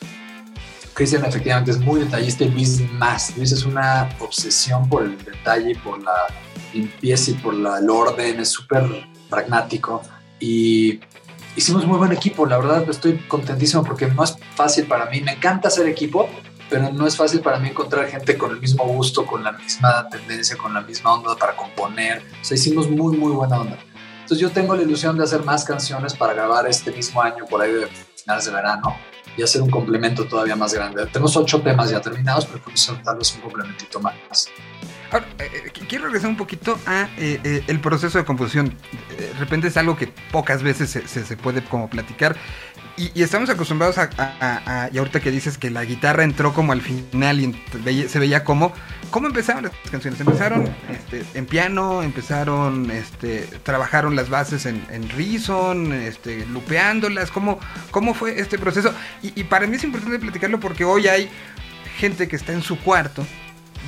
Cristian efectivamente es muy detallista y Luis más. Luis es una obsesión por el detalle por la limpieza y por la- el orden, es súper pragmático y hicimos muy buen equipo. La verdad estoy contentísimo porque no es fácil para mí. Me encanta hacer equipo, pero no es fácil para mí encontrar gente con el mismo gusto, con la misma tendencia, con la misma onda para componer. O sea, hicimos muy, muy buena onda. Entonces yo tengo la ilusión de hacer más canciones para grabar este mismo año, por ahí de finales de verano, y hacer un complemento todavía más grande. Tenemos ocho temas ya terminados, pero podemos hacer tal vez un complementito más. Ahora, eh, eh, qu- quiero regresar un poquito a eh, eh, el proceso de composición. De repente es algo que pocas veces se, se- se puede como platicar. Y, y estamos acostumbrados a, a- Y ahorita que dices que la guitarra entró como al final y veía- se veía como... ¿Cómo empezaron las canciones? ¿Empezaron este, en piano? ¿Empezaron... Este, ¿Trabajaron las bases en, en Reason? Este, ¿Lupeándolas? ¿Cómo, ¿Cómo fue este proceso? Y, y para mí es importante platicarlo porque hoy hay gente que está en su cuarto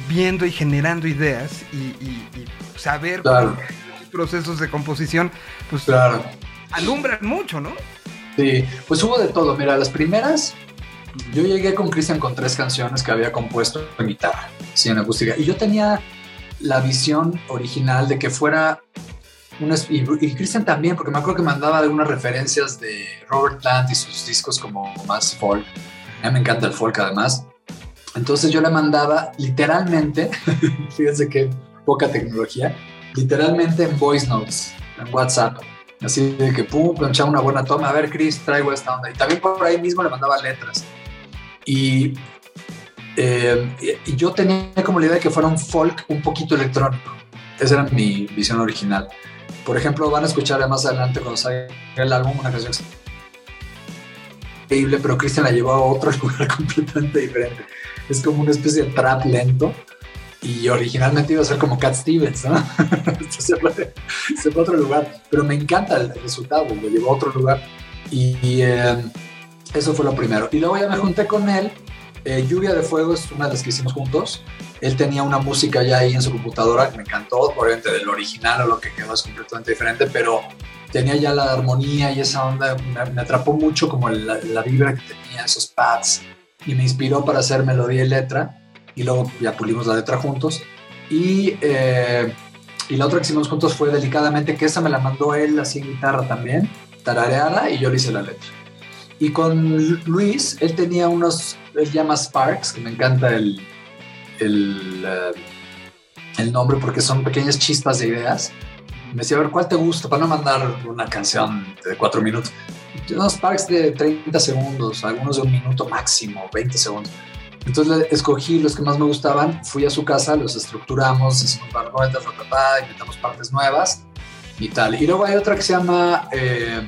viendo y generando ideas y, y- y saber Claro. cómo los procesos de composición pues Claro. alumbran mucho, ¿no? Sí, pues hubo de todo. Mira, las primeras, yo llegué con Cristian con tres canciones que había compuesto en guitarra, sí, en acústica. Y yo tenía la visión original de que fuera una... Y, y Cristian también, porque me acuerdo que mandaba algunas referencias de Robert Plant y sus discos como más folk. A mí me encanta el folk además. Entonces yo le mandaba literalmente, fíjense qué poca tecnología, literalmente en voice notes, en WhatsApp. Así de que pum, planchaba una buena toma. A ver, Chris, traigo esta onda. Y también por ahí mismo le mandaba letras. Y, eh, y yo tenía como la idea de que fuera un folk un poquito electrónico. Esa era mi visión original. Por ejemplo, van a escuchar más adelante cuando salga el álbum una canción increíble, pero Christian la llevó a otro lugar completamente diferente. Es como una especie de trap lento y originalmente iba a ser como Cat Stevens, ¿no? Entonces se fue, a otro lugar, pero me encanta el resultado, lo llevó a otro lugar y, eh, eso fue lo primero. Y luego ya me junté con él, eh, Lluvia de Fuego es una de las que hicimos juntos, él tenía una música ya ahí en su computadora que me encantó, obviamente del original o lo que quedó es completamente diferente, pero tenía ya la armonía y esa onda, me, me atrapó mucho como la, la vibra que tenía, esos pads, y me inspiró para hacer melodía y letra, y luego ya pulimos la letra juntos. Y, eh, y la otra que hicimos juntos fue Delicadamente, que esa me la mandó él así en guitarra también, tarareada, y yo le hice la letra. Y con Lu- Luis, él tenía unos, él llama Sparks, que me encanta el, el, eh, el nombre porque son pequeñas chispas de ideas. Me decía, a ver, ¿cuál te gusta? Para no mandar una canción de cuatro minutos. Unos Sparks de 30 segundos, algunos de un minuto máximo, 20 segundos. Entonces escogí los que más me gustaban, fui a su casa, los estructuramos, hicimos barroetas, inventamos partes nuevas y tal. Y luego hay otra que se llama eh,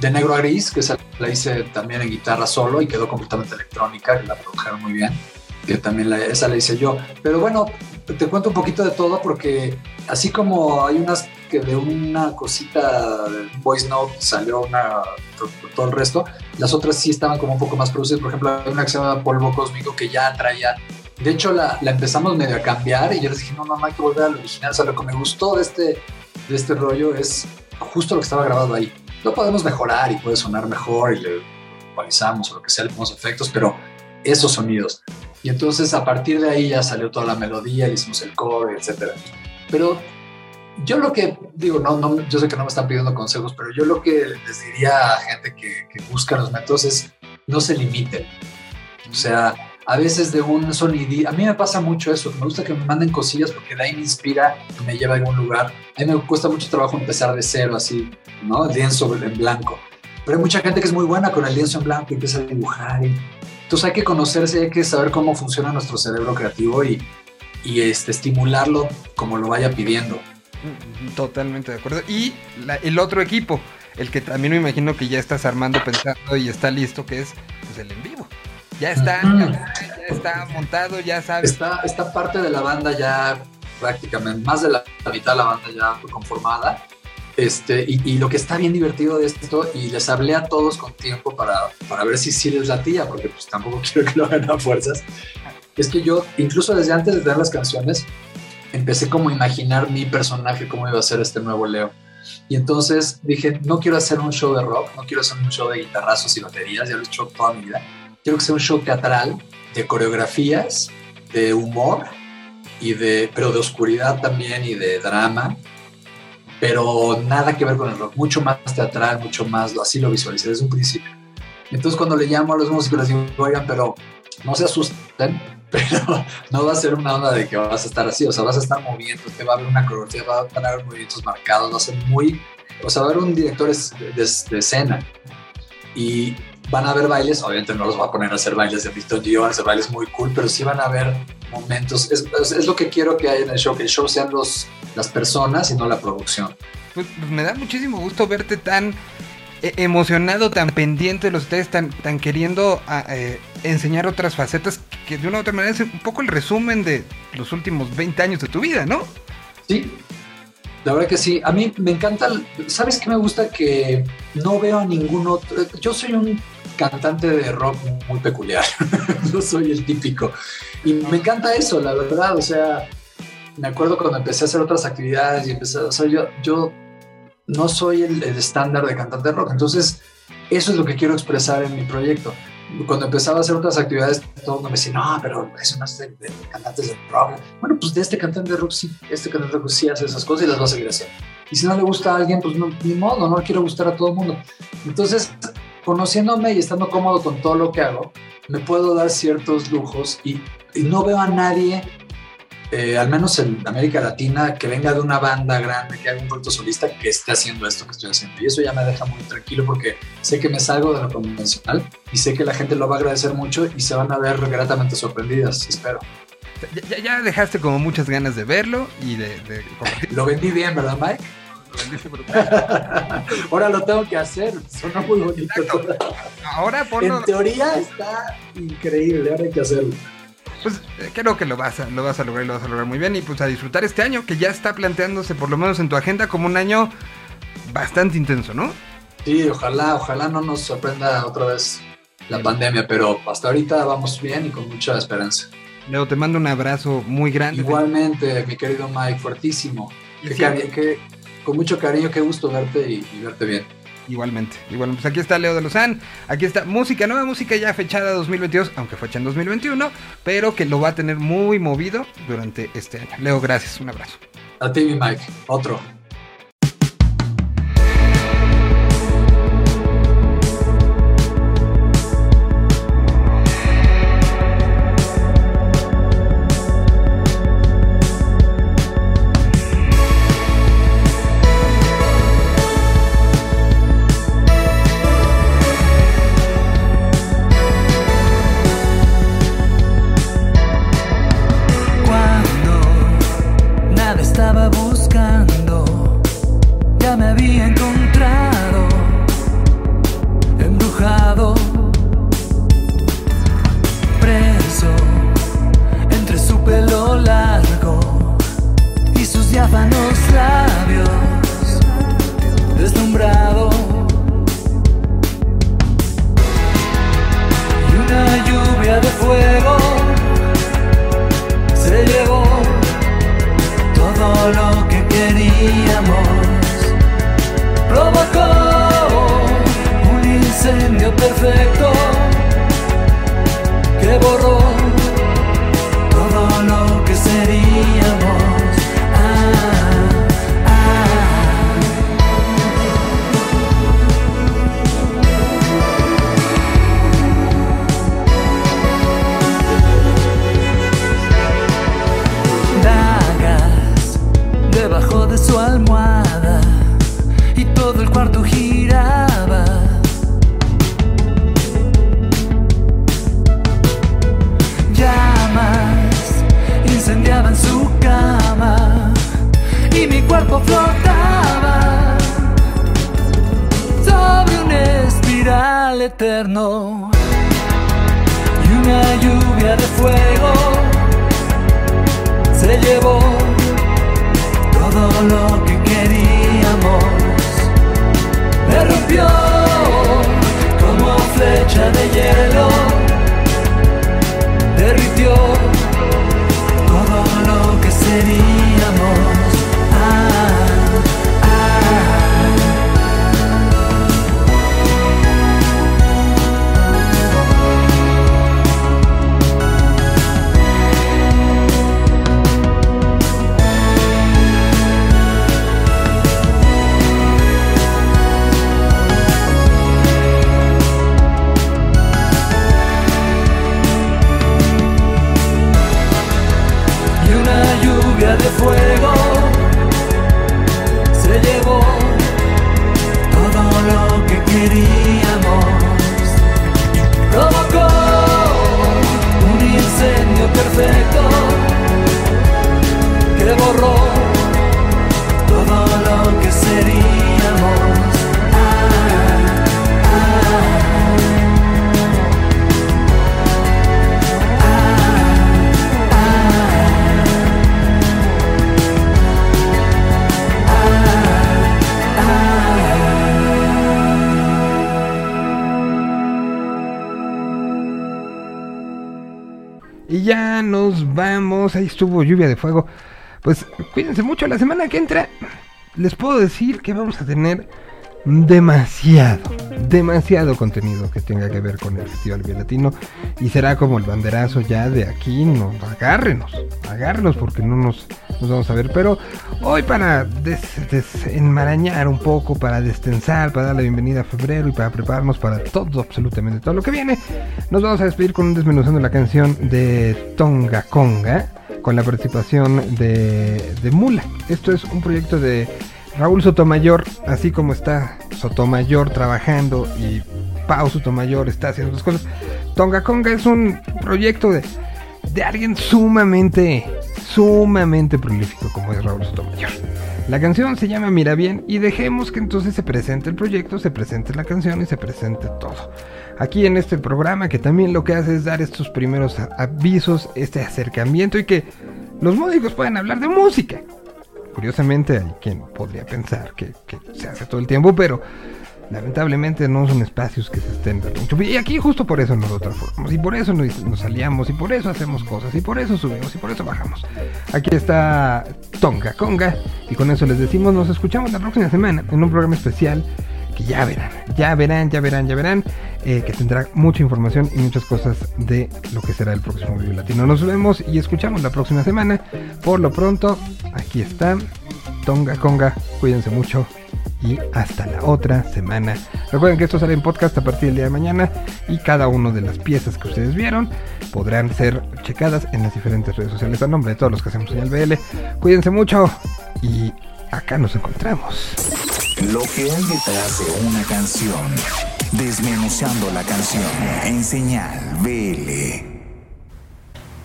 De Negro a Gris, que esa la hice también en guitarra solo y quedó completamente electrónica, que la produjeron muy bien, que también la- esa la hice yo. Pero bueno, te cuento un poquito de todo porque así como hay unas que de una cosita, de un voice note salió una, todo el resto, las otras sí estaban como un poco más producidas. Por ejemplo, hay una que se llama Polvo Cósmico que ya traía. De hecho, la, empezamos medio a cambiar y yo les dije, no, no hay que volver al original. O sea, lo que me gustó de este, de este rollo es justo lo que estaba grabado ahí. Lo podemos mejorar y puede sonar mejor y le ecualizamos o lo que sea, le ponemos efectos, pero esos sonidos. Y entonces a partir de ahí ya salió toda la melodía, le hicimos el cover, etcétera. Pero yo lo que digo, no, no, yo sé que no me están pidiendo consejos, pero yo lo que les diría a gente que, que busca los métodos es no se limiten. O sea, a veces de un sonido, a mí me pasa mucho eso, me gusta que me manden cosillas porque de ahí me inspira, me lleva a algún lugar. A mí me cuesta mucho trabajo empezar de cero, así, ¿no? Lienzo en blanco. Pero hay mucha gente que es muy buena con el lienzo en blanco y empieza a dibujar. Y... Entonces hay que conocerse, hay que saber cómo funciona nuestro cerebro creativo y, y este, estimularlo como lo vaya pidiendo. Totalmente de acuerdo. Y la- el otro equipo, el que también me imagino que ya estás armando, pensando y está listo, que es pues, el en vivo. Ya está, ya está montado, ya sabes. Está, esta parte de la banda ya prácticamente, más de la, la mitad de la banda ya fue conformada. Este, y, y lo que está bien divertido de esto, y les hablé a todos con tiempo para, para ver si sí les latía, porque pues tampoco quiero que lo hagan a fuerzas, es que yo, incluso desde antes de ver las canciones, empecé como a imaginar mi personaje, cómo iba a ser este nuevo Leo. Y entonces dije, no quiero hacer un show de rock, no quiero hacer un show de guitarrazos y baterías, ya lo he hecho toda mi vida. Quiero que sea un show teatral, de coreografías, de humor, y de, pero de oscuridad también y de drama, pero nada que ver con el rock, mucho más teatral, mucho más, así lo visualicé desde un principio. Entonces cuando le llamo a los músicos les digo, oigan, pero no se asusten, pero no va a ser una onda de que vas a estar así, o sea, vas a estar moviendo, te va a haber una coreografía, va a haber movimientos marcados, va a ser muy, o sea, va a haber un director es- de, de escena y van a haber bailes, obviamente no los va a poner a hacer bailes de Milton G, van a hacer bailes muy cool, pero sí van a haber momentos, es, es- es lo que quiero que haya en el show, que el show sean los, las personas y no la producción. Pues, pues me da muchísimo gusto verte tan eh, emocionado, tan pendiente de los ustedes, tan, tan queriendo ah, eh, enseñar otras facetas que de una u otra manera es un poco el resumen de los últimos 20 años de tu vida, ¿no? Sí, la verdad que sí. A mí me encanta, ¿sabes qué me gusta? Que no veo a ningún otro. Yo soy un cantante de rock muy peculiar, no soy el típico. Y me encanta eso, la verdad. O sea, me acuerdo cuando empecé a hacer otras actividades y empecé, o sea, yo, yo no soy el, estándar de cantante de rock. Entonces, eso es lo que quiero expresar en mi proyecto. Cuando empezaba a hacer otras actividades, todo me decía, no, pero eso no es de, de cantantes de rock. Bueno, pues de este cantante de rock sí, este cantante de rock sí hace esas cosas y las va a seguir haciendo. Y si no le gusta a alguien, pues no, ni modo, no quiero gustar a todo el mundo. Entonces, conociéndome y estando cómodo con todo lo que hago, me puedo dar ciertos lujos y no veo a nadie, eh, al menos en América Latina, que venga de una banda grande, que haga un proyecto solista, que esté haciendo esto que estoy haciendo. Y eso ya me deja muy tranquilo porque sé que me salgo de lo convencional y sé que la gente lo va a agradecer mucho y se van a ver gratamente sorprendidas, espero. Ya, ya- dejaste como muchas ganas de verlo y de, de. Lo vendí bien, ¿verdad, Mike? Ahora lo tengo que hacer, suena muy bonito. Ahora ponlo. En teoría está increíble, ahora hay que hacerlo. Pues eh, creo que lo vas, a, lo vas a lograr y lo vas a lograr muy bien. Y pues a disfrutar este año que ya está planteándose, por lo menos en tu agenda, como un año bastante intenso, ¿no? Sí, ojalá, ojalá no nos sorprenda otra vez la pandemia, pero hasta ahorita vamos bien y con mucha esperanza. Leo, te mando un abrazo muy grande. Igualmente, mi querido Mike, fuertísimo. Qué- con mucho cariño, qué gusto verte y, y verte bien. Igualmente, igualmente. Pues aquí está Leo de Lozán, aquí está música, nueva música ya fechada 2022, aunque fue hecha en 2021, pero que lo va a tener muy movido durante este año. Leo, gracias, un abrazo. A ti, mi Mike, otro. Y una lluvia de fuego se llevó todo lo que queríamos. queríamos. Me rompió como flecha de hielo. Derritió todo lo que seríamos. De fuego se llevó todo lo que queríamos. Provocó un incendio perfecto que borró todo lo que seríamos. Nos vamos. Ahí estuvo lluvia de fuego. Pues cuídense mucho. La semana que entra les puedo decir que vamos a tener demasiado, demasiado contenido que tenga que ver con el Festival Latino y será como el banderazo ya de aquí, no, agárrenos, agárrenos porque no nos, nos vamos a ver, pero hoy para des- desenmarañar un poco, para destensar, para dar la bienvenida a febrero y para prepararnos para todo, absolutamente todo lo que viene, nos vamos a despedir con un desmenuzando la canción de Tonga Conga con la participación de, de Mula. Esto es un proyecto de Raúl Sotomayor, así como está Sotomayor trabajando y Pau Sotomayor está haciendo otras cosas. Tonga Conga es un proyecto de, de alguien sumamente, sumamente prolífico como es Raúl Sotomayor. La canción se llama Mira Bien y dejemos que entonces se presente el proyecto, se presente la canción y se presente todo. Aquí en este programa que también lo que hace es dar estos primeros avisos, este acercamiento y que los músicos puedan hablar de música. Curiosamente hay quien podría pensar que, se hace todo el tiempo, pero lamentablemente no son espacios que se estén dando mucho. Y aquí justo por eso nos lo transformamos, y por eso nos, nos aliamos, y por eso hacemos cosas, y por eso subimos, y por eso bajamos. Aquí está Tonga Conga, y con eso les decimos, nos escuchamos la próxima semana en un programa especial que ya verán, ya verán, ya verán, ya verán, eh, que tendrá mucha información y muchas cosas de lo que será el próximo Vive Latino. Nos vemos y escuchamos la próxima semana. Por lo pronto, aquí está Tonga Conga, cuídense mucho y hasta la otra semana. Recuerden que esto sale en podcast a partir del día de mañana y cada una de las piezas que ustedes vieron podrán ser checadas en las diferentes redes sociales a nombre de todos los que hacemos señal BL. Cuídense mucho y acá nos encontramos. Lo que hay detrás de una canción. Desmenuzando la canción en señal BL.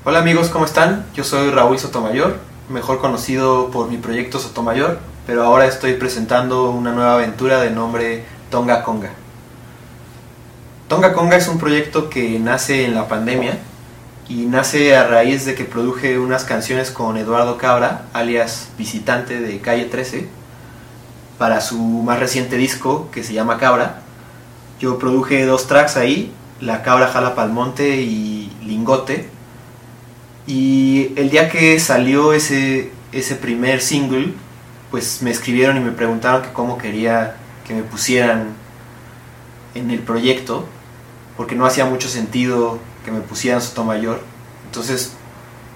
Hola amigos, ¿cómo están? Yo soy Raúl Sotomayor, mejor conocido por mi proyecto Sotomayor, pero ahora estoy presentando una nueva aventura de nombre Tonga Conga. Tonga Conga es un proyecto que nace en la pandemia y nace a raíz de que produje unas canciones con Eduardo Cabra, alias visitante de Calle 13, para su más reciente disco que se llama Cabra. Yo produje dos tracks ahí, La Cabra Jala Pal Monte y Lingote. Y el día que salió ese, ese primer single, pues me escribieron y me preguntaron que cómo quería que me pusieran en el proyecto, porque no hacía mucho sentido que me pusieran Sotomayor. Entonces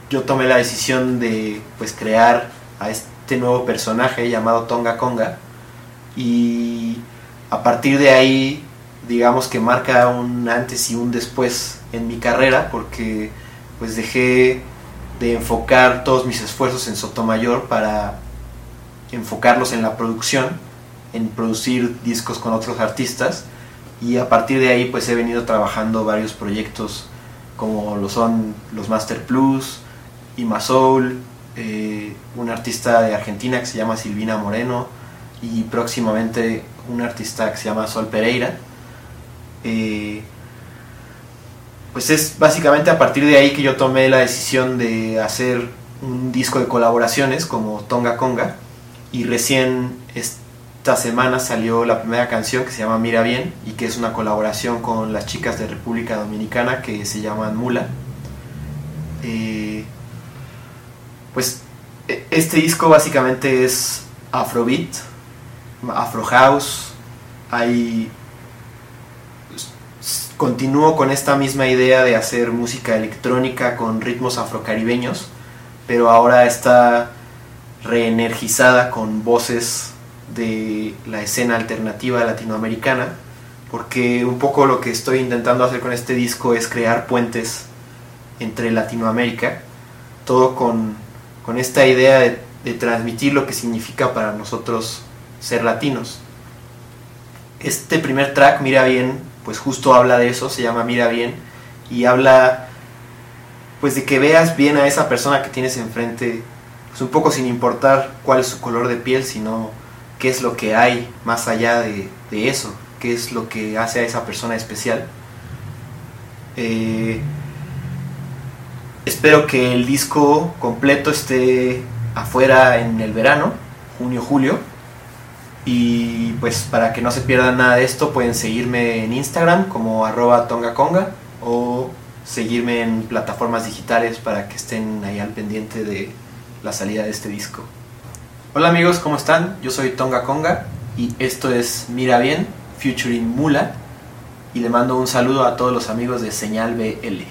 yo tomé la decisión de pues crear a este nuevo personaje llamado Tonga Conga y a partir de ahí digamos que marca un antes y un después en mi carrera porque pues dejé de enfocar todos mis esfuerzos en Sotomayor para enfocarlos en la producción, en producir discos con otros artistas y a partir de ahí pues he venido trabajando varios proyectos como lo son los Master Plus, Ima Soul, eh, un artista de Argentina que se llama Silvina Moreno y próximamente un artista que se llama Sol Pereira. Eh, pues es básicamente a partir de ahí que yo tomé la decisión de hacer un disco de colaboraciones como Tonga Conga y recién es- esta semana salió la primera canción que se llama Mira Bien y que es una colaboración con las chicas de República Dominicana que se llaman Mula. Eh, pues e- este disco básicamente es Afrobeat, Afro House, hay continúo con esta misma idea de hacer música electrónica con ritmos afrocaribeños, pero ahora está reenergizada con voces de la escena alternativa latinoamericana, porque un poco lo que estoy intentando hacer con este disco es crear puentes entre Latinoamérica, todo con, con esta idea de, de transmitir lo que significa para nosotros ser latinos. Este primer track, Mira Bien, pues justo habla de eso, se llama Mira Bien, y habla pues de que veas bien a esa persona que tienes enfrente, pues un poco sin importar cuál es su color de piel, sino qué es lo que hay más allá de, de eso, qué es lo que hace a esa persona especial. Eh, espero que el disco completo esté afuera en el verano, junio-julio. Y pues para que no se pierdan nada de esto, pueden seguirme en Instagram como arroba tongaconga o seguirme en plataformas digitales para que estén ahí al pendiente de la salida de este disco. Hola amigos, ¿cómo están? Yo soy Tonga Conga y esto es Mira Bien, featuring Mula. Y le mando un saludo a todos los amigos de Señal BL.